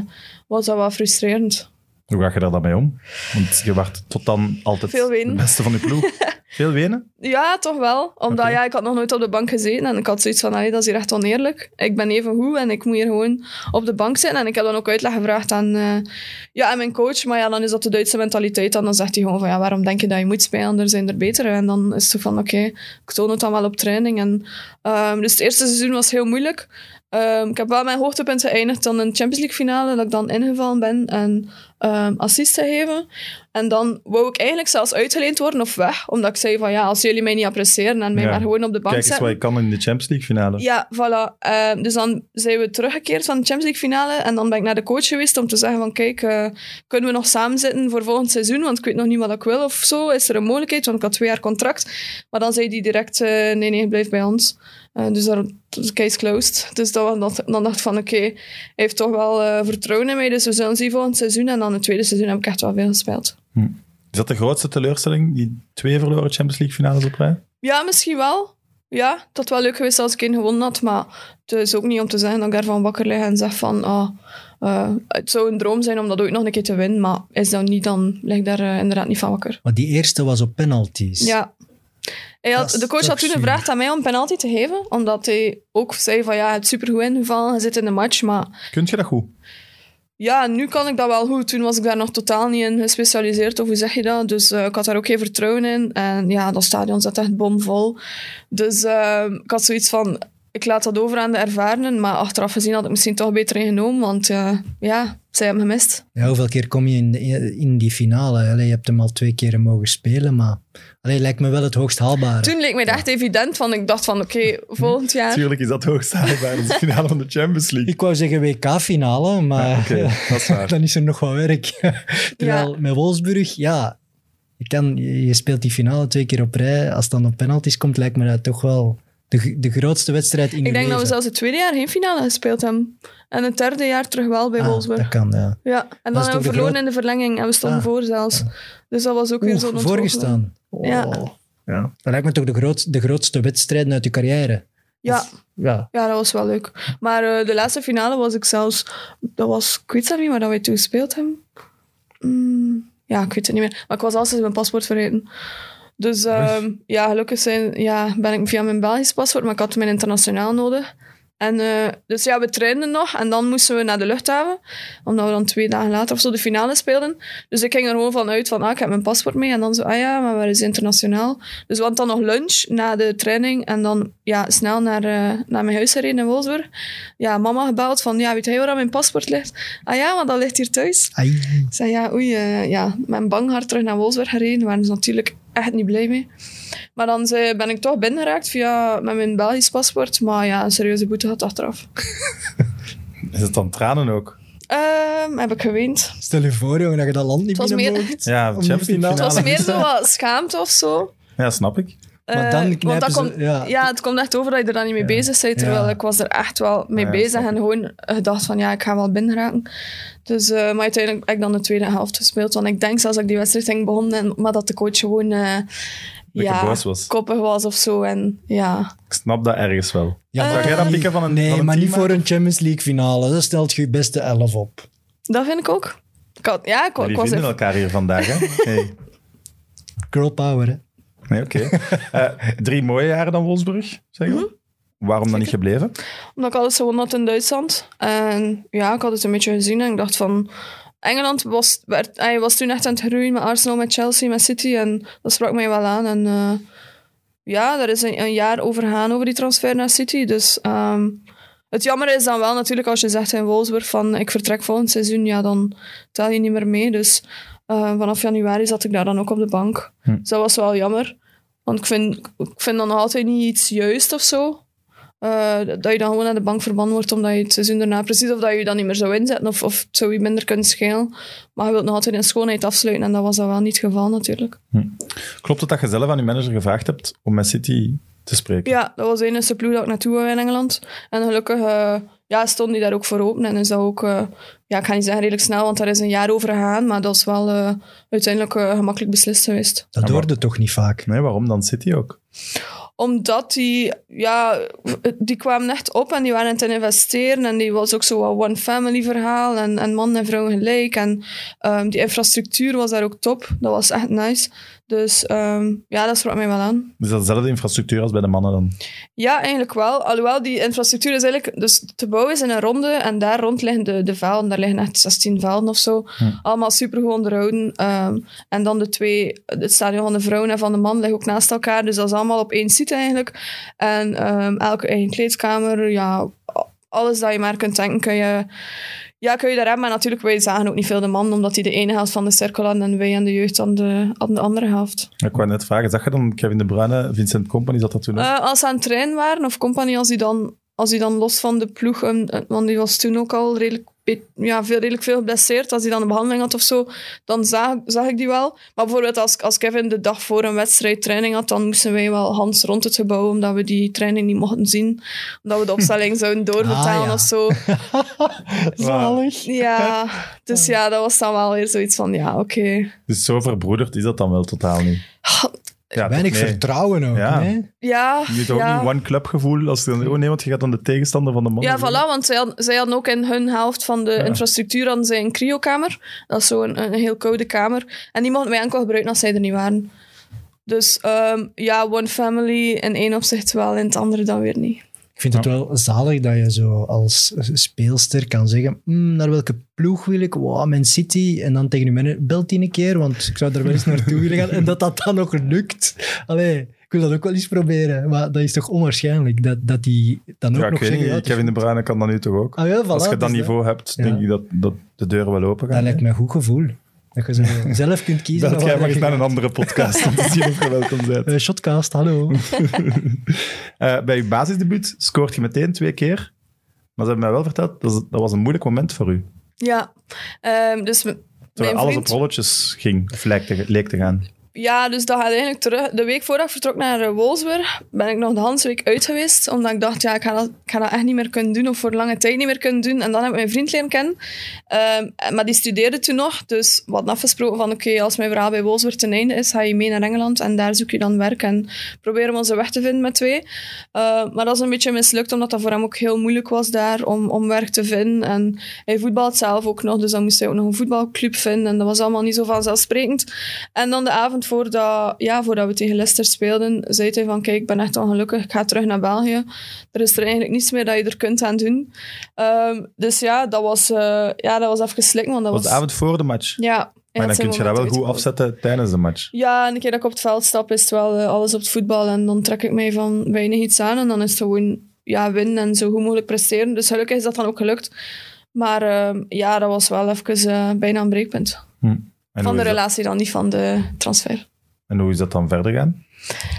was dat wel frustrerend. Hoe ga je daar dan mee om? Want je wacht tot dan altijd Veel de beste van je ploeg. Veel wenen? Ja, toch wel. Omdat ja, ik had nog nooit op de bank gezeten. En ik had zoiets van, allee, dat is hier echt oneerlijk. Ik ben even goed en ik moet hier gewoon op de bank zitten. En ik heb dan ook uitleg gevraagd aan, eh, ja, aan mijn coach. Maar ja, dan is dat de Duitse mentaliteit. En dan zegt hij gewoon van, ja, waarom denk je dat je moet spelen? Er zijn er betere. En dan is het zo van, oké, ik toon het dan wel op training. En, ehm, dus het eerste seizoen was heel moeilijk. Ehm, ik heb wel mijn hoogtepunten geëindigd dan in de Champions League finale, dat ik dan ingevallen ben en ehm assist te geven. En dan wou ik eigenlijk zelfs uitgeleend worden of weg, omdat ik zei van ja, als jullie mij niet appreciëren en mij Ja. maar gewoon op de bank Kijk eens wat zetten. je kan in de Champions League finale. Ja, voilà. Ehm, dus dan zijn we teruggekeerd van de Champions League finale en dan ben ik naar de coach geweest om te zeggen van kijk, eh, kunnen we nog samen zitten voor volgend seizoen, want ik weet nog niet wat ik wil of zo. Is er een mogelijkheid? Want ik had twee jaar contract. Maar dan zei hij direct, eh, nee, nee, blijf bij ons. Eh, dus daar, de case closed. Dus dat, dat, dan dacht ik van, oké, hij heeft toch wel eh, vertrouwen in mij, dus we zullen zien volgend seizoen. En dan het tweede seizoen heb ik echt wel veel gespeeld. Is dat de grootste teleurstelling, die twee verloren Champions League finales op rij? Ja, misschien wel. Ja, het had wel leuk geweest als ik één gewonnen had, maar het is ook niet om te zeggen dat ik daarvan wakker lig en zeg van, ah, eh, het zou een droom zijn om dat ooit nog een keer te winnen, maar is dat niet, dan lig ik daar inderdaad niet van wakker. Maar die eerste was op penalties. Ja. Hij had, is de coach had toen gevraagd aan mij om een penalty te geven, omdat hij ook zei van, ja, je hebt supergoed ingevallen, je zit in de match, maar Kunt je dat goed? ja, nu kan ik dat wel goed. Toen was ik daar nog totaal niet in gespecialiseerd, of hoe zeg je dat? Dus eh, ik had daar ook geen vertrouwen in. En ja, dat stadion zat echt bomvol. Dus eh, ik had zoiets van, ik laat dat over aan de ervarenen. Maar achteraf gezien had ik misschien toch beter ingenomen, want eh, ja, zij hebben gemist. Ja, hoeveel keer kom je in, in die finale? Allee, je hebt hem al twee keer mogen spelen, maar allee, lijkt me wel het hoogst haalbare. Toen leek mij dat echt evident, van ik dacht van, oké, volgend jaar... Tuurlijk is dat hoogst haalbaar. Dat is de finale van de Champions League. Ik wou zeggen WK-finale, maar Ja, dat is waar. dan is er nog wat werk. Terwijl met Wolfsburg, ja, je, kan, je je speelt die finale twee keer op rij. Als het dan op penalties komt, lijkt me dat toch wel de, de grootste wedstrijd in Ik denk dat we zelfs het tweede jaar geen finale gespeeld hebben. En het derde jaar terug wel bij Ah, Wolfsburg. dat kan, ja. Ja, en dan hebben we verloren groot- in de verlenging en we stonden Ah. voor zelfs. Dus dat was ook weer zo'n voorgestaan. Oh. Ja. ja. Dat lijkt me toch de, groot, de grootste wedstrijd uit je carrière. Ja, Ja, ja, dat was wel leuk. Maar eh, de laatste finale was ik zelfs... Dat was... Ik weet zelf niet waar dat wij toen gespeeld hebben. Mm, ja, ik weet het niet meer. Maar ik was altijd mijn paspoort vergeten. Dus ehm, ja, gelukkig zijn, ja, ben ik via mijn Belgisch paspoort, maar ik had mijn internationaal nodig. En, eh, dus ja, we trainden nog en dan moesten we naar de luchthaven, omdat we dan twee dagen later of zo de finale speelden. Dus ik ging er gewoon van uit van, ah, ik heb mijn paspoort mee. En dan zo, ah ja, maar waar is internationaal? Dus we hadden dan nog lunch na de training en dan ja, snel naar, eh, naar mijn huis gereden in Wolfsburg. Ja, mama gebeld van, ja, weet jij waar mijn paspoort ligt? Ah ja, want dat ligt hier thuis. Ai. Ik zei, ja, oei, eh, ja, met een bang hart terug naar Wolfsburg gereden. Daar waren ze natuurlijk echt niet blij mee. Maar dan zei, ben ik toch binnengeraakt via, met mijn Belgisch paspoort. Maar ja, een serieuze boete had achteraf. Is het dan tranen ook? Ehm, heb ik geweend. Stel je voor, jongen, dat je dat land niet meer- mocht. Ja, Champions League. Het was meer zo wat schaamte of zo. Ja, snap ik. Maar Eh, dan want knijpen dat ze- komt, ja. ja. het komt echt over dat je er dan niet mee bezig bent. Terwijl Ja. ik was er echt wel mee Ja, bezig snap en gewoon gedacht van ja, ik ga wel binnenraken. Dus, eh, maar uiteindelijk heb ik dan de tweede helft gespeeld. Want ik denk zelfs dat ik die wedstrijd ging begonnen, en- maar dat de coach gewoon eh, ja, boos was. koppig was of zo. En ja, Ik snap dat ergens wel. Ja, jij dat pikken van een Nee, van een maar niet team, voor een Champions League finale. Dan stelt je je beste elf op. dat vind ik ook. Ik had, ja, ik, ik was vinden even- elkaar hier vandaag, hè? Hey. Girl power, hè. Nee, oké. Eh, drie mooie jaren dan Wolfsburg, zeggen we. Waarom dan niet gebleven? Omdat ik alles gewonnen had in Duitsland. En ja, ik had het een beetje gezien en ik dacht van... Engeland was, werd, hij was toen echt aan het groeien met Arsenal, met Chelsea, met City. En dat sprak mij wel aan. En eh, ja, daar is een, een jaar over gegaan over die transfer naar City. Dus ehm, het jammer is dan wel natuurlijk als je zegt in Wolfsburg van ik vertrek volgend seizoen, ja, dan tel je niet meer mee. Dus eh, vanaf januari zat ik daar dan ook op de bank. Hm. Dus dat was wel jammer. Want ik vind, ik vind dan nog altijd niet iets juist of zo. Eh, dat je dan gewoon naar de bank verbannen wordt omdat je het seizoen daarna precies of dat je je dan niet meer zou inzetten of, of het zou je minder kunnen schelen. Maar je wilt nog altijd in schoonheid afsluiten en dat was dan wel niet het geval natuurlijk. Klopt het dat je zelf aan je manager gevraagd hebt om met City te spreken? Ja, dat was de enige ploeg dat ik naartoe wou in Engeland. En gelukkig eh, ja, stond die daar ook voor open en is dat ook, eh, ja, ik ga niet zeggen redelijk snel, want daar is een jaar over gegaan, maar dat is wel eh, uiteindelijk eh, gemakkelijk beslist geweest. Dat hoorde toch niet vaak. Nee, waarom dan City ook? Omdat die, ja, die kwamen echt op en die waren aan het investeren. En die was ook zo wat one family verhaal. En, en man en vrouw gelijk. En ehm, die infrastructuur was daar ook top. Dat was echt nice. Dus ehm, ja, dat sprak mij wel aan. Dus dat dezelfde infrastructuur als bij de mannen dan? Ja, eigenlijk wel. Alhoewel die infrastructuur is eigenlijk... Dus te bouwen is in een ronde en daar rond liggen de, de velden. Daar liggen echt 16 velden of zo. Allemaal super goed onderhouden. Ehm, en dan de twee... Het stadion van de vrouwen en van de man liggen ook naast elkaar. Dus dat is allemaal op één site eigenlijk. En ehm, elke eigen kleedkamer. Ja, alles dat je maar kunt denken kun je... Ja, kun je daar hebben. Maar natuurlijk, wij zagen ook niet veel de man, omdat die de ene helft van de cirkel hadden en wij en de jeugd aan de, aan de andere helft. Ik wou net vragen, zag je dan Kevin De Bruyne, Vincent Company, zat dat toen ook? Eh, als ze aan het trainen waren, of compagnie, als die dan, als die dan los van de ploeg, um, eh, want die was toen ook al redelijk, ja, veel, redelijk veel geblesseerd, als hij dan een behandeling had of zo, dan zag, zag ik die wel. Maar bijvoorbeeld als, als Kevin de dag voor een wedstrijd training had, dan moesten wij wel Hans rond het gebouw, omdat we die training niet mochten zien. Omdat we de opstelling zouden doorvertalen Ah, ja. of zo. Zalig. Ja, dus ja, dat was dan wel weer zoiets van, ja, oké. Dus zo verbroederd is dat dan wel totaal niet. Ja, Weinig nee. vertrouwen ook. Ja. nee? Ja, Je hebt ook ja. niet one-club gevoel als je dan, oh nee, want je gaat dan de tegenstander van de man. Ja, voilà, want zij, had- zij hadden ook in hun helft van de infrastructuur hadden zij een cryokamer. Dat is zo'n een, een heel koude kamer. En die mochten wij enkel gebruiken als zij er niet waren. Dus ehm, ja, one family in één opzicht wel, in het andere dan weer niet. Ik vind het wel zalig dat je zo als speelster kan zeggen "Hmm, naar welke ploeg wil ik? Wow, Man City. En dan tegen je manager, belt een keer, want ik zou er wel eens naartoe willen gaan. En dat dat dan nog lukt. Allee, ik wil dat ook wel eens proberen. Maar dat is toch onwaarschijnlijk dat, dat die dan ook Ja, nog zeggen... ja, is Kevin De. Bruyne kan dat nu toch ook? Ah, ja, voilà, als je dat dus niveau hebt, denk ik dat, dat de deuren wel open gaan. Dat lijkt mij een goed gevoel. Dat je zo zelf kunt kiezen. Dat naar jij mag naar een andere podcast om te zien of je welkom bent. Eh, Shotcast, hallo. Eh, bij je basisdebuut scoort je meteen twee keer. Maar ze hebben mij wel verteld, dat, dat was een moeilijk moment voor u. Ja, ehm, dus Terwijl mijn alles vriend... op rolletjes ging, of leek te, leek te gaan. Ja, dus dat gaat eigenlijk terug. De week voordat ik vertrok naar eh, Wolfsburg, ben ik nog de hele week uit geweest. Omdat ik dacht, ja, ik ga, dat, ik ga dat echt niet meer kunnen doen. Of voor lange tijd niet meer kunnen doen. En dan heb ik mijn vriend leren kennen. Ehm, maar die studeerde toen nog. Dus we hadden afgesproken van, oké, als mijn verhaal bij Wolfsburg ten einde is, ga je mee naar Engeland. En daar zoek je dan werk. En proberen we onze weg te vinden met twee. Eh, maar dat is een beetje mislukt, omdat dat voor hem ook heel moeilijk was daar om, om werk te vinden. En hij voetbalt zelf ook nog, dus dan moest hij ook nog een voetbalclub vinden. En dat was allemaal niet zo vanzelfsprekend. En dan de avond voordat, ja, voordat we tegen Leicester speelden, zei hij van, kijk, ik ben echt ongelukkig, ik ga terug naar België. Er is er eigenlijk niets meer dat je er kunt aan doen. Ehm, dus ja, dat was, eh, ja, dat was even slikken, want dat was... was de avond voor de match. Ja. Maar dan kun je dat wel goed afzetten tijdens de match. Ja, en een keer dat ik op het veld stap, is het wel eh, alles op het voetbal. En dan trek ik mij van weinig iets aan. En dan is het gewoon ja, winnen en zo goed mogelijk presteren. Dus gelukkig is dat dan ook gelukt. Maar ehm, ja, dat was wel even eh, bijna een breekpunt. En van de relatie dan, niet van de transfer. En hoe is dat dan verder gaan?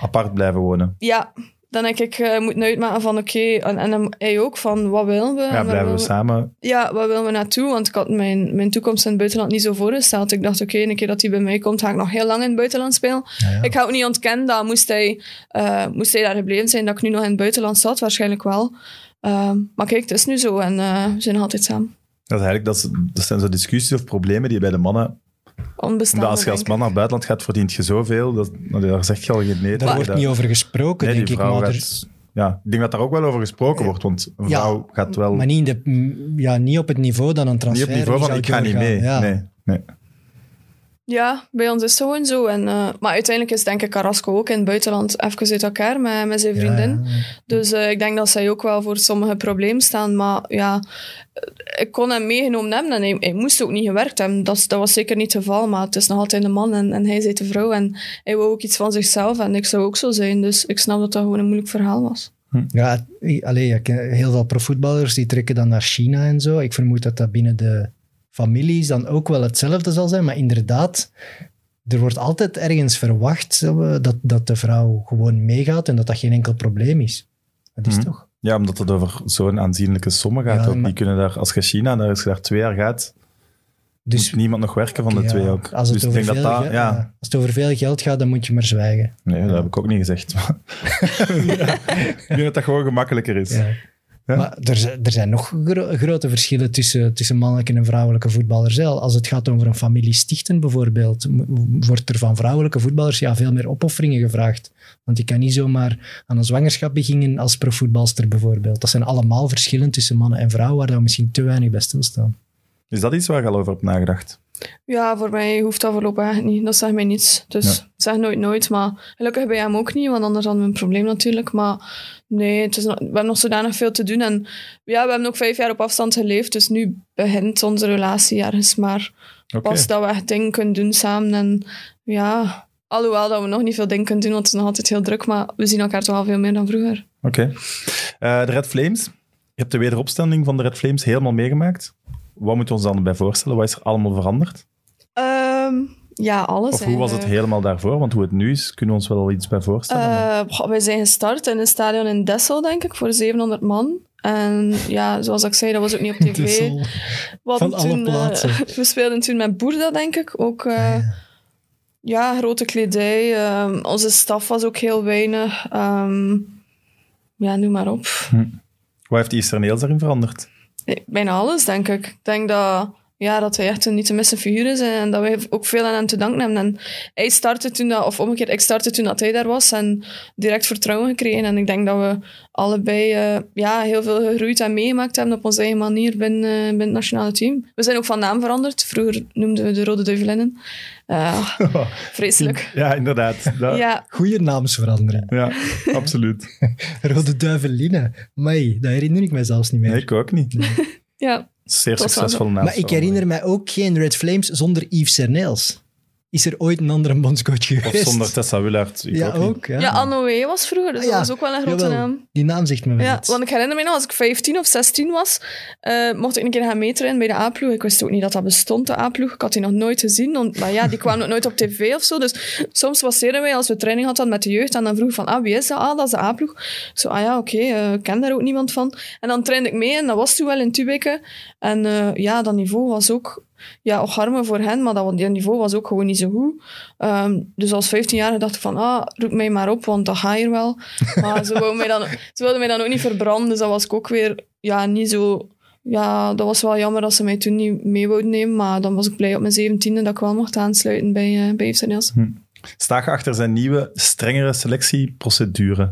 Apart blijven wonen. Ja, dan heb ik uh, moeten uitmaken van oké, en, en hij ook, van wat willen we? Ja, blijven we samen. Ja, waar willen we naartoe? Want ik had mijn, mijn toekomst in het buitenland niet zo voorgesteld. Ik dacht, oké, een keer dat hij bij mij komt, ga ik nog heel lang in het buitenland spelen. Ik ga ook niet ontkennen dat moest hij, eh, moest hij daar gebleven zijn, dat ik nu nog in het buitenland zat, waarschijnlijk wel. Ehm, maar kijk, het is nu zo en eh, we zijn nog altijd samen. Dat, is eigenlijk, dat, is- dat zijn zo discussies of problemen die je bij de mannen onbestaande. Omdat als je als man naar het buitenland gaat, verdient je zoveel. Dat, nou, daar zeg je al geen nee. Daar wordt Dat- niet over gesproken, Nee, denk die ik. Maar, er- gaat- ja, ik denk dat daar ook wel over gesproken wordt, want een Ja, vrouw gaat wel maar niet, in de, ja, niet op het niveau dat een niet transfer op het niveau van ik ga niet mee. Ja. Nee, nee. Ja, bij ons is het gewoon zo. En, eh, maar uiteindelijk is denk ik Carrasco ook in het buitenland even uit elkaar met, met zijn vriendin. Ja, ja. Dus eh, ik denk dat zij ook wel voor sommige problemen staan. Maar ja, eh, ik kon hem meegenomen hebben en hij, hij moest ook niet gewerkt hebben. Dat, dat was zeker niet het geval. Maar het is nog altijd een man en, en hij is de vrouw. En hij wou ook iets van zichzelf. En ik zou ook zo zijn. Dus ik snap dat dat gewoon een moeilijk verhaal was. Ja, i- allee, ik ken heel veel profvoetballers die trekken dan naar China en zo. Ik vermoed dat dat binnen de families dan ook wel hetzelfde zal zijn. Maar inderdaad, er wordt altijd ergens verwacht eh, dat, dat de vrouw gewoon meegaat en dat dat geen enkel probleem is. Dat is Mhm. toch? Ja, omdat het over zo'n aanzienlijke sommen gaat. Ja, ook. maar- Die kunnen daar, als je China, daar, als je daar twee jaar gaat, Dus moet niemand nog werken van de ja, twee ook. Als het, dus ik over denk dat veel dat, ja, ja, als het over veel geld gaat, dan moet je maar zwijgen. Nee, dat heb ik ook niet gezegd. ik denk dat dat gewoon gemakkelijker is. Ja. Maar er, zijn- er zijn nog gro- grote verschillen tussen, tussen mannelijke en vrouwelijke voetballers. Als het gaat over een familie stichten bijvoorbeeld, wordt er van vrouwelijke voetballers ja, veel meer opofferingen gevraagd. Want je kan niet zomaar aan een zwangerschap beginnen als profvoetbalster bijvoorbeeld. Dat zijn allemaal verschillen tussen mannen en vrouwen waar we misschien te weinig bij stilstaan. Is dat iets waar je al over hebt nagedacht? Ja, voor mij hoeft dat voorlopig echt niet. Dat zegt mij niets. Dus Ja. ik zeg nooit nooit. Maar gelukkig bij hem ook niet, want anders hadden we een probleem natuurlijk. Maar nee, het is nog- we hebben nog zodanig veel te doen. En ja, we hebben ook vijf jaar op afstand geleefd. Dus nu begint onze relatie ergens maar pas dat we echt dingen kunnen doen samen. En ja, alhoewel dat we nog niet veel dingen kunnen doen, want het is nog altijd heel druk. Maar we zien elkaar toch al veel meer dan vroeger. Oké. Eh, de Red Flames. Je hebt de wederopstelling van de Red Flames helemaal meegemaakt. Wat moeten we ons dan erbij voorstellen? Wat is er allemaal veranderd? Ehm, ja, alles Of hoe was het helemaal daarvoor? Want hoe het nu is, kunnen we ons wel iets bij voorstellen. maar- Eh, goh, wij zijn gestart in een stadion in Dessel, denk ik, voor 700 man. En ja, zoals ik zei, dat was ook niet op tv. Van alle toen, eh, plaatsen. we speelden toen met Boerda, denk ik. Ook eh, ja, grote kledij. Ehm, onze staf was ook heel weinig. Ehm, ja, noem maar op. Wat heeft Easter Nails daarin veranderd? Bijna alles, denk ik. Ik denk dat, ja, dat hij echt een niet te missen figuur is en, dat wij ook veel aan hem te danken hebben. En hij startte toen, dat, of omgekeerd, ik startte toen dat hij daar was en direct vertrouwen gekregen. En ik denk dat we allebei eh, ja, heel veel gegroeid en meegemaakt hebben op onze eigen manier binnen, eh, binnen het nationale team. We zijn ook van naam veranderd. Vroeger noemden we de Rode Duivelinnen. Eh, vreselijk. Ja, inderdaad. Dat- ja. Ja, Goeie naamsverandering. absoluut. Rode Duiveline. Mei, dat herinner ik mij zelfs niet meer. Nee, ik ook niet. ja. Zeer naam. Maar ik herinner mij ook geen Red Flames zonder Yves Serneels. Is er ooit een andere bondscoach Of geweest? zonder Tessa Willaert. Ik ja, ook ja. ja, Annoé was vroeger, dus Ah, ja. dat was ook wel een grote Jawel, naam. Die naam zegt me wel Ja, iets. want ik herinner me nog, als ik 15 of 16 was, eh, mocht ik een keer gaan meetrainen bij de A-ploeg. Ik wist ook niet dat dat bestond, de A-ploeg. Ik had die nog nooit gezien. want- maar ja, die kwamen ook nooit op tv of zo. Dus soms passeerden wij als we training hadden met de jeugd. En dan vroeg ik van, ah, wie is dat? Ah, dat is de A-ploeg. Zo, ah ja, oké, eh, ik ken daar ook niemand van. En dan trainde ik mee en dat was toen wel in Tubeke. En eh, ja, dat niveau was ook... Ja, ocharme voor hen, maar dat, dat niveau was ook gewoon niet zo goed. Ehm, dus als 15-jarige dacht ik van, ah, roep mij maar op, want dat ga hier wel. Maar ze, wou mij dan, ze wilden mij dan ook niet verbranden, dus dat was ik ook weer ja, niet zo... Ja, dat was wel jammer dat ze mij toen niet mee wouden nemen, maar dan was ik blij op mijn zeventiende dat ik wel mocht aansluiten bij, uh, bij FC Niels. Sta je achter zijn nieuwe, strengere selectieprocedure?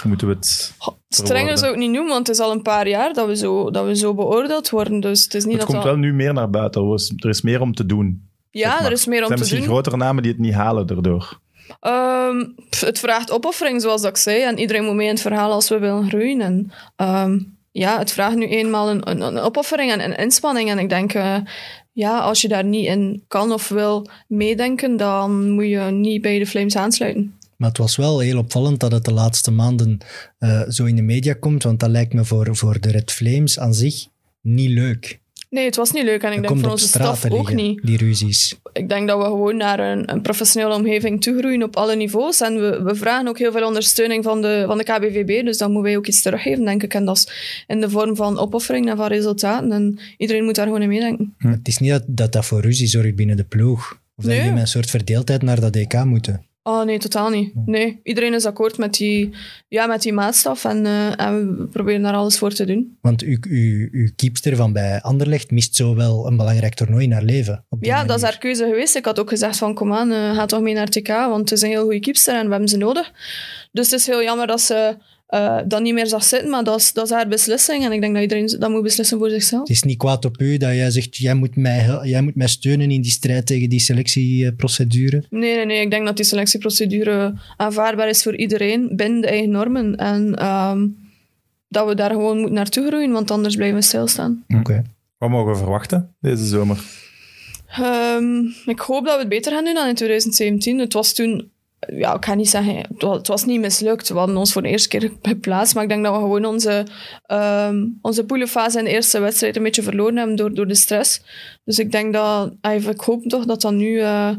Hoe moeten we het... Strenger zou ik niet noemen, want het is al een paar jaar dat we zo, dat we zo beoordeeld worden, dus het is niet Het dat komt dat... wel nu meer naar buiten. Er is, er is meer om te doen. Ja, zeg maar. er is meer Er om zijn te misschien doen. grotere namen die het niet halen daardoor. Ehm, pff, het vraagt opoffering, zoals dat ik zei. En iedereen moet mee in het verhaal als we willen groeien. En, ehm, ja, het vraagt nu eenmaal een, een, een opoffering en een inspanning. En ik denk, eh, ja, als je daar niet in kan of wil meedenken, dan moet je niet bij de Flames aansluiten. Maar het was wel heel opvallend dat het de laatste maanden eh, zo in de media komt, want dat lijkt me voor, voor de Red Flames aan zich niet leuk. Nee, het was niet leuk. En ik Dat denk voor onze staf ook liggen, niet. die ruzies. ik denk dat we gewoon naar een, een professionele omgeving toegroeien op alle niveaus. En we, we vragen ook heel veel ondersteuning van de, van de KBVB. Dus dan moeten wij ook iets teruggeven, denk ik. En dat is in de vorm van opoffering en van resultaten. En iedereen moet daar gewoon in meedenken. Het is niet dat, dat dat voor ruzie zorgt binnen de ploeg. Of dat Nee. jullie met een soort verdeeldheid naar dat DK moeten. Oh nee, totaal niet. Nee, iedereen is akkoord met die, ja, met die maatstaf en, eh, en we proberen daar alles voor te doen. Want uw, uw, uw keepster van bij Anderlecht mist zo wel een belangrijk toernooi in haar leven. Ja, dat is haar keuze geweest. Ik had ook gezegd van, kom aan, eh, ga toch mee naar TK, want het is een heel goede keepster en we hebben ze nodig. Dus het is heel jammer dat ze eh, dat niet meer zag zitten, maar dat is, dat is haar beslissing en ik denk dat iedereen dat moet beslissen voor zichzelf. Het is niet kwaad op u dat jij zegt, jij moet mij, jij moet mij steunen in die strijd tegen die selectieprocedure. Nee, nee, nee. Ik denk dat die selectieprocedure aanvaardbaar is voor iedereen binnen de eigen normen. En ehm, dat we daar gewoon moeten naartoe groeien, want anders blijven we stilstaan. Oké. Wat mogen we verwachten deze zomer? Ehm, ik hoop dat we het beter gaan doen dan in 2017. Het was toen, ja, ik ga niet zeggen, het was, niet mislukt. We hadden ons voor de eerste keer geplaatst, maar ik denk dat we gewoon onze, um, onze poelenfase in de eerste wedstrijd een beetje verloren hebben door, door de stress. Dus ik denk dat, ah, ik hoop toch dat dat nu eh,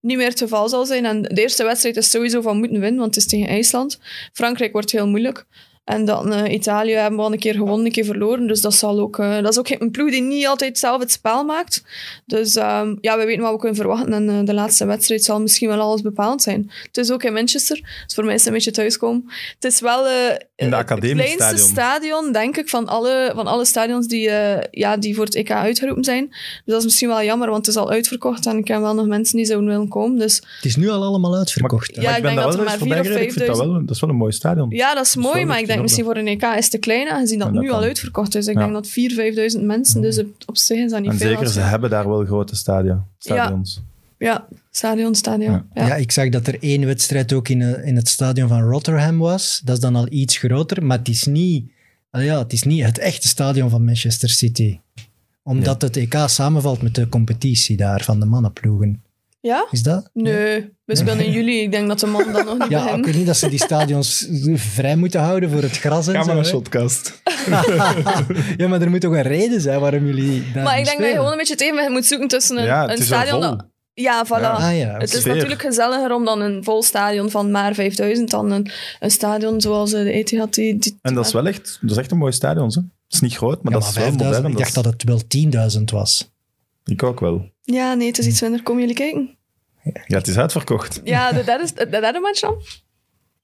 niet meer het geval zal zijn. En de eerste wedstrijd is sowieso van moeten winnen, want het is tegen IJsland. Frankrijk wordt heel moeilijk. En dan eh, Italië hebben we al een keer gewonnen, een keer verloren. Dus dat, zal ook, eh, dat is ook een ploeg die niet altijd zelf het spel maakt. Dus ehm, ja, we weten wat we kunnen verwachten. En eh, de laatste wedstrijd zal misschien wel alles bepalend zijn. Het is ook in Manchester. Dus voor mij is het een beetje thuiskomen. Het is wel eh, In de het kleinste stadion. stadion, denk ik, van alle, van alle stadions die, eh, ja, die voor het EK uitgeroepen zijn. Dus dat is misschien wel jammer, want het is al uitverkocht. En ik ken wel nog mensen die zouden willen komen. Dus Het is nu al allemaal uitverkocht. Ja, maar ik ik ben denk daar dat wel er eens maar voorbij vier of gereden. Ik vind dat, wel, dat is wel een mooi stadion. ja, dat is Dat is mooi, maar ik denk misschien voor een EK is het te klein, aangezien dat Ja, dat nu al uitverkocht is. Ik Ja. denk dat 4.000, 5.000 mensen, dus op, op zich is dat niet en veel. zeker, ze hebben daar wel grote stadia, stadions. Ja, stadion, stadion. Ja. Ja. Ja. ik zag dat er één wedstrijd ook in, eh, in het stadion van Rotterdam was. Dat is dan al iets groter, maar het is niet, ja, het, is niet het echte stadion van Manchester City. Omdat het EK samenvalt met de competitie daar van de mannenploegen. Ja? Is dat? Nee, we spelen in juli. Ik denk dat de man dan nog niet Ja, ik weet niet dat ze die stadions vrij moeten houden voor het gras en Ga zo. maar naar hè. Shotcast. ja, maar er moet toch een reden zijn waarom jullie daar Maar ik denk dat je gewoon een beetje tegen moet zoeken tussen een, Ja, het een is wel stadion... vol. dat- Ja, voilà. Ja. Ah ja, Het is Sfeer. natuurlijk gezelliger om dan een vol stadion van maar 5000 dan een, een stadion zoals eh, de Etihad. Die, die, En dat is wel echt, dat is echt een mooi stadion. Hè? Het is niet groot, maar Ja, dat maar is wel 5000, modern. ik dacht dat het wel 10.000 was. Ik ook wel. Ja, nee, het is iets minder. Komen jullie kijken? Ja, het is uitverkocht. Ja, de derde, de derde match dan?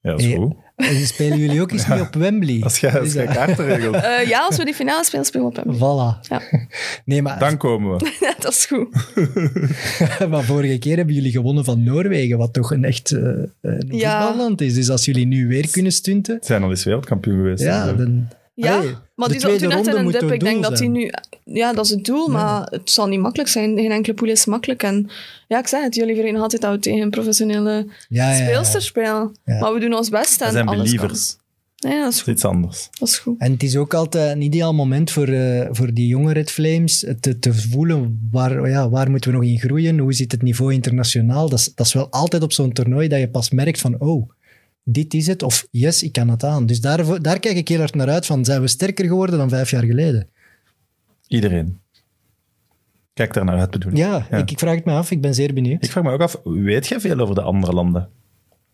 Ja, dat is goed. En spelen jullie ook eens mee op Wembley? Als jij, als jij kaarten regelt, Eh, ja, als we die finale spelen, spelen we op hem. Voilà. Ja. Nee, maar, dan komen we. Ja, dat is goed. maar vorige keer hebben jullie gewonnen van Noorwegen, wat toch een echt eh, een Ja. voetballand is. Dus als jullie nu weer kunnen stunten, Ze zijn al eens wereldkampioen geweest. ja, Dus, dan... Ja, Allee, maar de die tweede toen in ronde een moet dip. Ik denk dat die zijn. nu... Ja, dat is het doel, maar het zal niet makkelijk zijn. Geen enkele pool is makkelijk. En ja, ik zeg het, jullie verenigen altijd dat we tegen een professionele Ja, ja, ja. speelster spelen. Ja. Maar we doen ons best en we zijn believers. Ja, dat is Dat is goed. iets anders. Dat is goed. En het is ook altijd een ideaal moment voor, eh, voor die jonge Red Flames te, te voelen waar, ja, waar moeten we nog in groeien, hoe zit het niveau internationaal. Dat is, dat is wel altijd op zo'n toernooi dat je pas merkt van oh, dit is het, of yes, ik kan het aan. Dus daar, daar kijk ik heel hard naar uit van, zijn we sterker geworden dan vijf jaar geleden? Iedereen. Kijk daar naar uit, bedoel ik. Ja, Ja. Ik, ik vraag het me af, ik ben zeer benieuwd. Ik vraag me ook af, weet jij veel over de andere landen?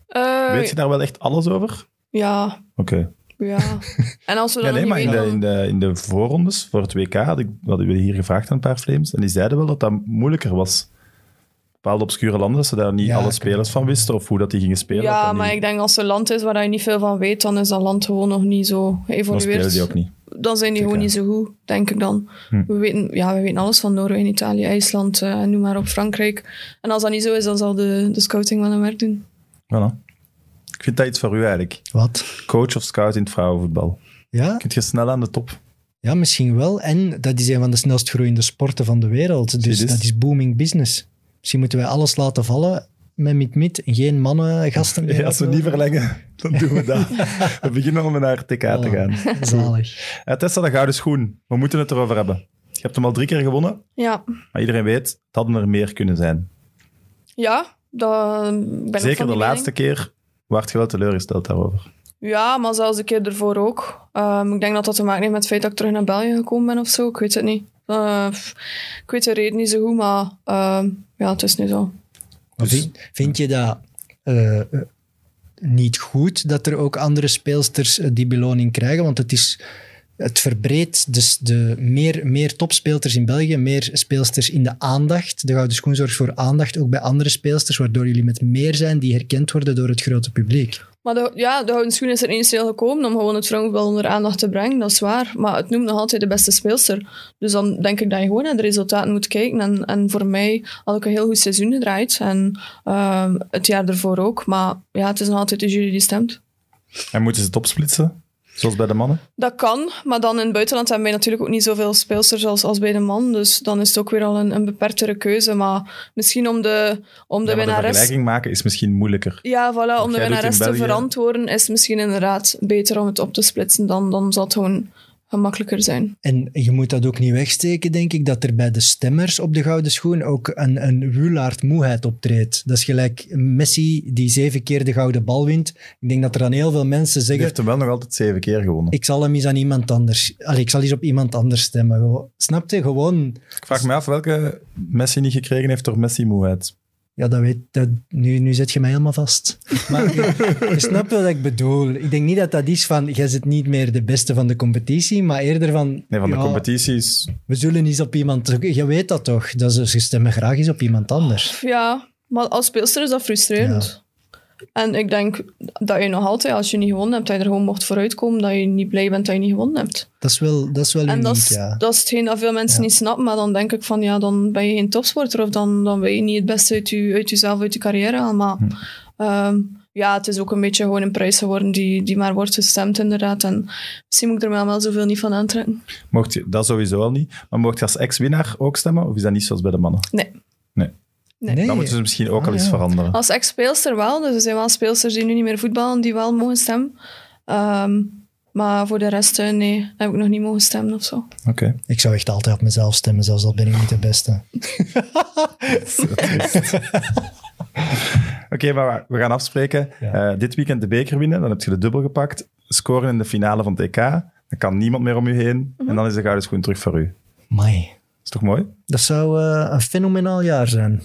Eh, Weet je daar wel echt alles over? Ja, Oké. ja. En als we Ja, dan nee, nog maar in de, in, de, in de voorrondes voor het WK had ik, hadden we hier gevraagd aan een paar Flames. En die zeiden wel dat dat moeilijker was. Bepaalde obscure landen, dat ze daar niet Ja, alle spelers van wisten of hoe dat die gingen spelen. Ja, maar niet- ik denk als er een land is waar je niet veel van weet, dan is dat land gewoon nog niet zo dan geëvolueerd. spelen die ook niet. dan zijn die gewoon niet zo goed, denk ik dan. Hm. We, weten, ja, we weten alles van Noorwegen, Italië, IJsland eh, en noem maar op Frankrijk. En als dat niet zo is, dan zal de, de scouting wel een werk doen. Voilà. Ik vind dat iets voor u eigenlijk. Wat? Coach of scout in het vrouwenvoetbal. Ja? Kunt je snel aan de top. ja, misschien wel. En dat is een van de snelst groeiende sporten van de wereld. Dus dat is booming business. Misschien moeten wij alles laten vallen met mit-mit. Geen mannen, gasten meer. Ja, als we niet verlengen, dan doen we dat. we beginnen om naar TK te gaan. Zalig. Ja, Tessa, de gouden schoen. We moeten het erover hebben. Je hebt hem al drie keer gewonnen, Ja, maar iedereen weet, het hadden er meer kunnen zijn. ja dat, ben Zeker de laatste keer werd je wel teleurgesteld daarover. Ja, maar zelfs de keer ervoor ook. Ehm, ik denk dat dat te maken heeft met het feit dat ik terug naar België gekomen ben of zo. Ik weet het niet. Eh, ik weet de reden niet zo goed, maar ehm, ja, het is nu zo. Dus- vind, vind je dat eh, eh, niet goed dat er ook andere speelsters eh, die beloning krijgen? Want het is, het verbreedt dus de meer, meer topspeelsters in België, meer speelsters in de aandacht. De Gouden Schoen zorgt voor aandacht ook bij andere speelsters, waardoor jullie met meer zijn die herkend worden door het grote publiek. Maar de, ja, de Gouden Schoen is er initieel gekomen om gewoon het vrouwenvoetbal onder aandacht te brengen, dat is waar. Maar het noemt nog altijd de beste speelster. Dus dan denk ik dat je gewoon naar de resultaten moet kijken. En, en voor mij had ik een heel goed seizoen gedraaid. En ehm, het jaar ervoor ook. Maar ja, het is nog altijd de jury die stemt. En moeten ze het opsplitsen? Zoals bij de mannen? Dat kan, maar dan in het buitenland hebben wij natuurlijk ook niet zoveel speelsters als, als bij de man. Dus dan is het ook weer al een, een beperktere keuze. Maar misschien om de, om de Ja, maar de winnares... vergelijking maken is misschien moeilijker. Ja, voilà, om de winnares te België- verantwoorden is misschien inderdaad beter om het op te splitsen. Dan, dan zal het gewoon gemakkelijker zijn. En je moet dat ook niet wegsteken, denk ik, dat er bij de stemmers op de Gouden Schoen ook een, een Wulaard moeheid optreedt. Dat is gelijk Messi die zeven keer de Gouden Bal wint. Ik denk dat er dan heel veel mensen Die zeggen... heeft hem wel nog altijd zeven keer gewonnen. Ik zal hem eens aan iemand anders... Allee, ik zal eens op iemand anders stemmen. Gewoon- Snap je? Gewoon... Ik vraag me af welke Messi niet gekregen heeft door Messi-moeheid. Ja, dat weet... Dat, nu, nu zet je mij helemaal vast. Maar je, je snapt wat ik bedoel. Ik denk niet dat dat is van... Jij zit niet meer de beste van de competitie, maar eerder van... Nee, van de ja, competities. We zullen eens op iemand... Je weet dat toch? Dat ze, ze stemmen graag eens op iemand anders. Ja, maar als speelster is dat frustrerend. En ik denk dat je nog altijd, als je niet gewonnen hebt, dat je er gewoon mocht vooruitkomen dat je niet blij bent dat je niet gewonnen hebt. Dat is wel, dat is wel En uniek, dat is, ja. dat is hetgeen dat veel mensen Ja. niet snappen. Maar dan denk ik van, ja, dan ben je geen topsporter. Of dan, dan ben je niet het beste uit, je, uit jezelf, uit je carrière halen. Maar Hm. ehm, ja, het is ook een beetje gewoon een prijs geworden die, die maar wordt gestemd, inderdaad. En misschien moet ik er wel, wel zoveel niet van aantrekken. Mocht je, dat sowieso al niet. Maar mocht je als ex-winnaar ook stemmen? Of is dat niet zoals bij de mannen? Nee. Nee. Nee. Dan moeten ze misschien ook Ah, al eens ja. veranderen. Als ex-speelster wel. Dus er zijn wel speelsters die nu niet meer voetballen, die wel mogen stemmen. Ehm, maar voor de rest, eh, nee, heb ik nog niet mogen stemmen of zo. Oké. Ik zou echt altijd op mezelf stemmen, zelfs al ben ik niet de beste. Oké, maar we gaan afspreken. Ja. Eh, dit weekend de beker winnen, dan heb je de dubbel gepakt. Scoren in de finale van het EK. Dan kan niemand meer om u heen. En dan is de gouden schoen terug voor u. Mai. Is toch mooi? Dat zou eh, een fenomenaal jaar zijn.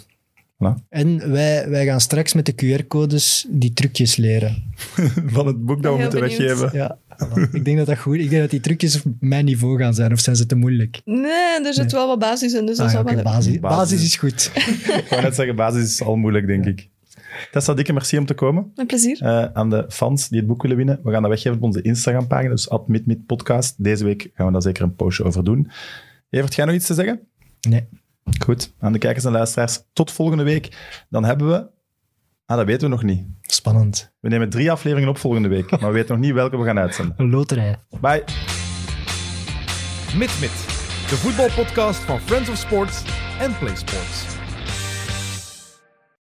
Voilà. En wij, wij gaan straks met de QR-codes die trucjes leren. Van het boek dat we Heel moeten benieuwd. weggeven. Ja, voilà. ik denk dat dat goed Ik denk dat die trucjes op mijn niveau gaan zijn. Of zijn ze te moeilijk? Nee, er zit wel wat basis in, dus dat Ah, ja, wel basis, Basis. basis is goed. Ik wou net zeggen, basis is al moeilijk, denk ik. Tessa, dikke merci om te komen. Met plezier. Eh, aan de fans die het boek willen winnen. We gaan dat weggeven op onze Instagram-pagina, dus @midmidpodcast. Deze week gaan we daar zeker een postje over doen. Evert, jij nog iets te zeggen? Nee. Goed. Aan de kijkers en luisteraars, tot volgende week. Dan hebben we... Ah, dat weten we nog niet. Spannend. We nemen drie afleveringen op volgende week, maar we weten nog niet welke we gaan uitzenden. Een loterij. Bye. Mit Mit, de voetbalpodcast van Friends of Sports en Play Sports.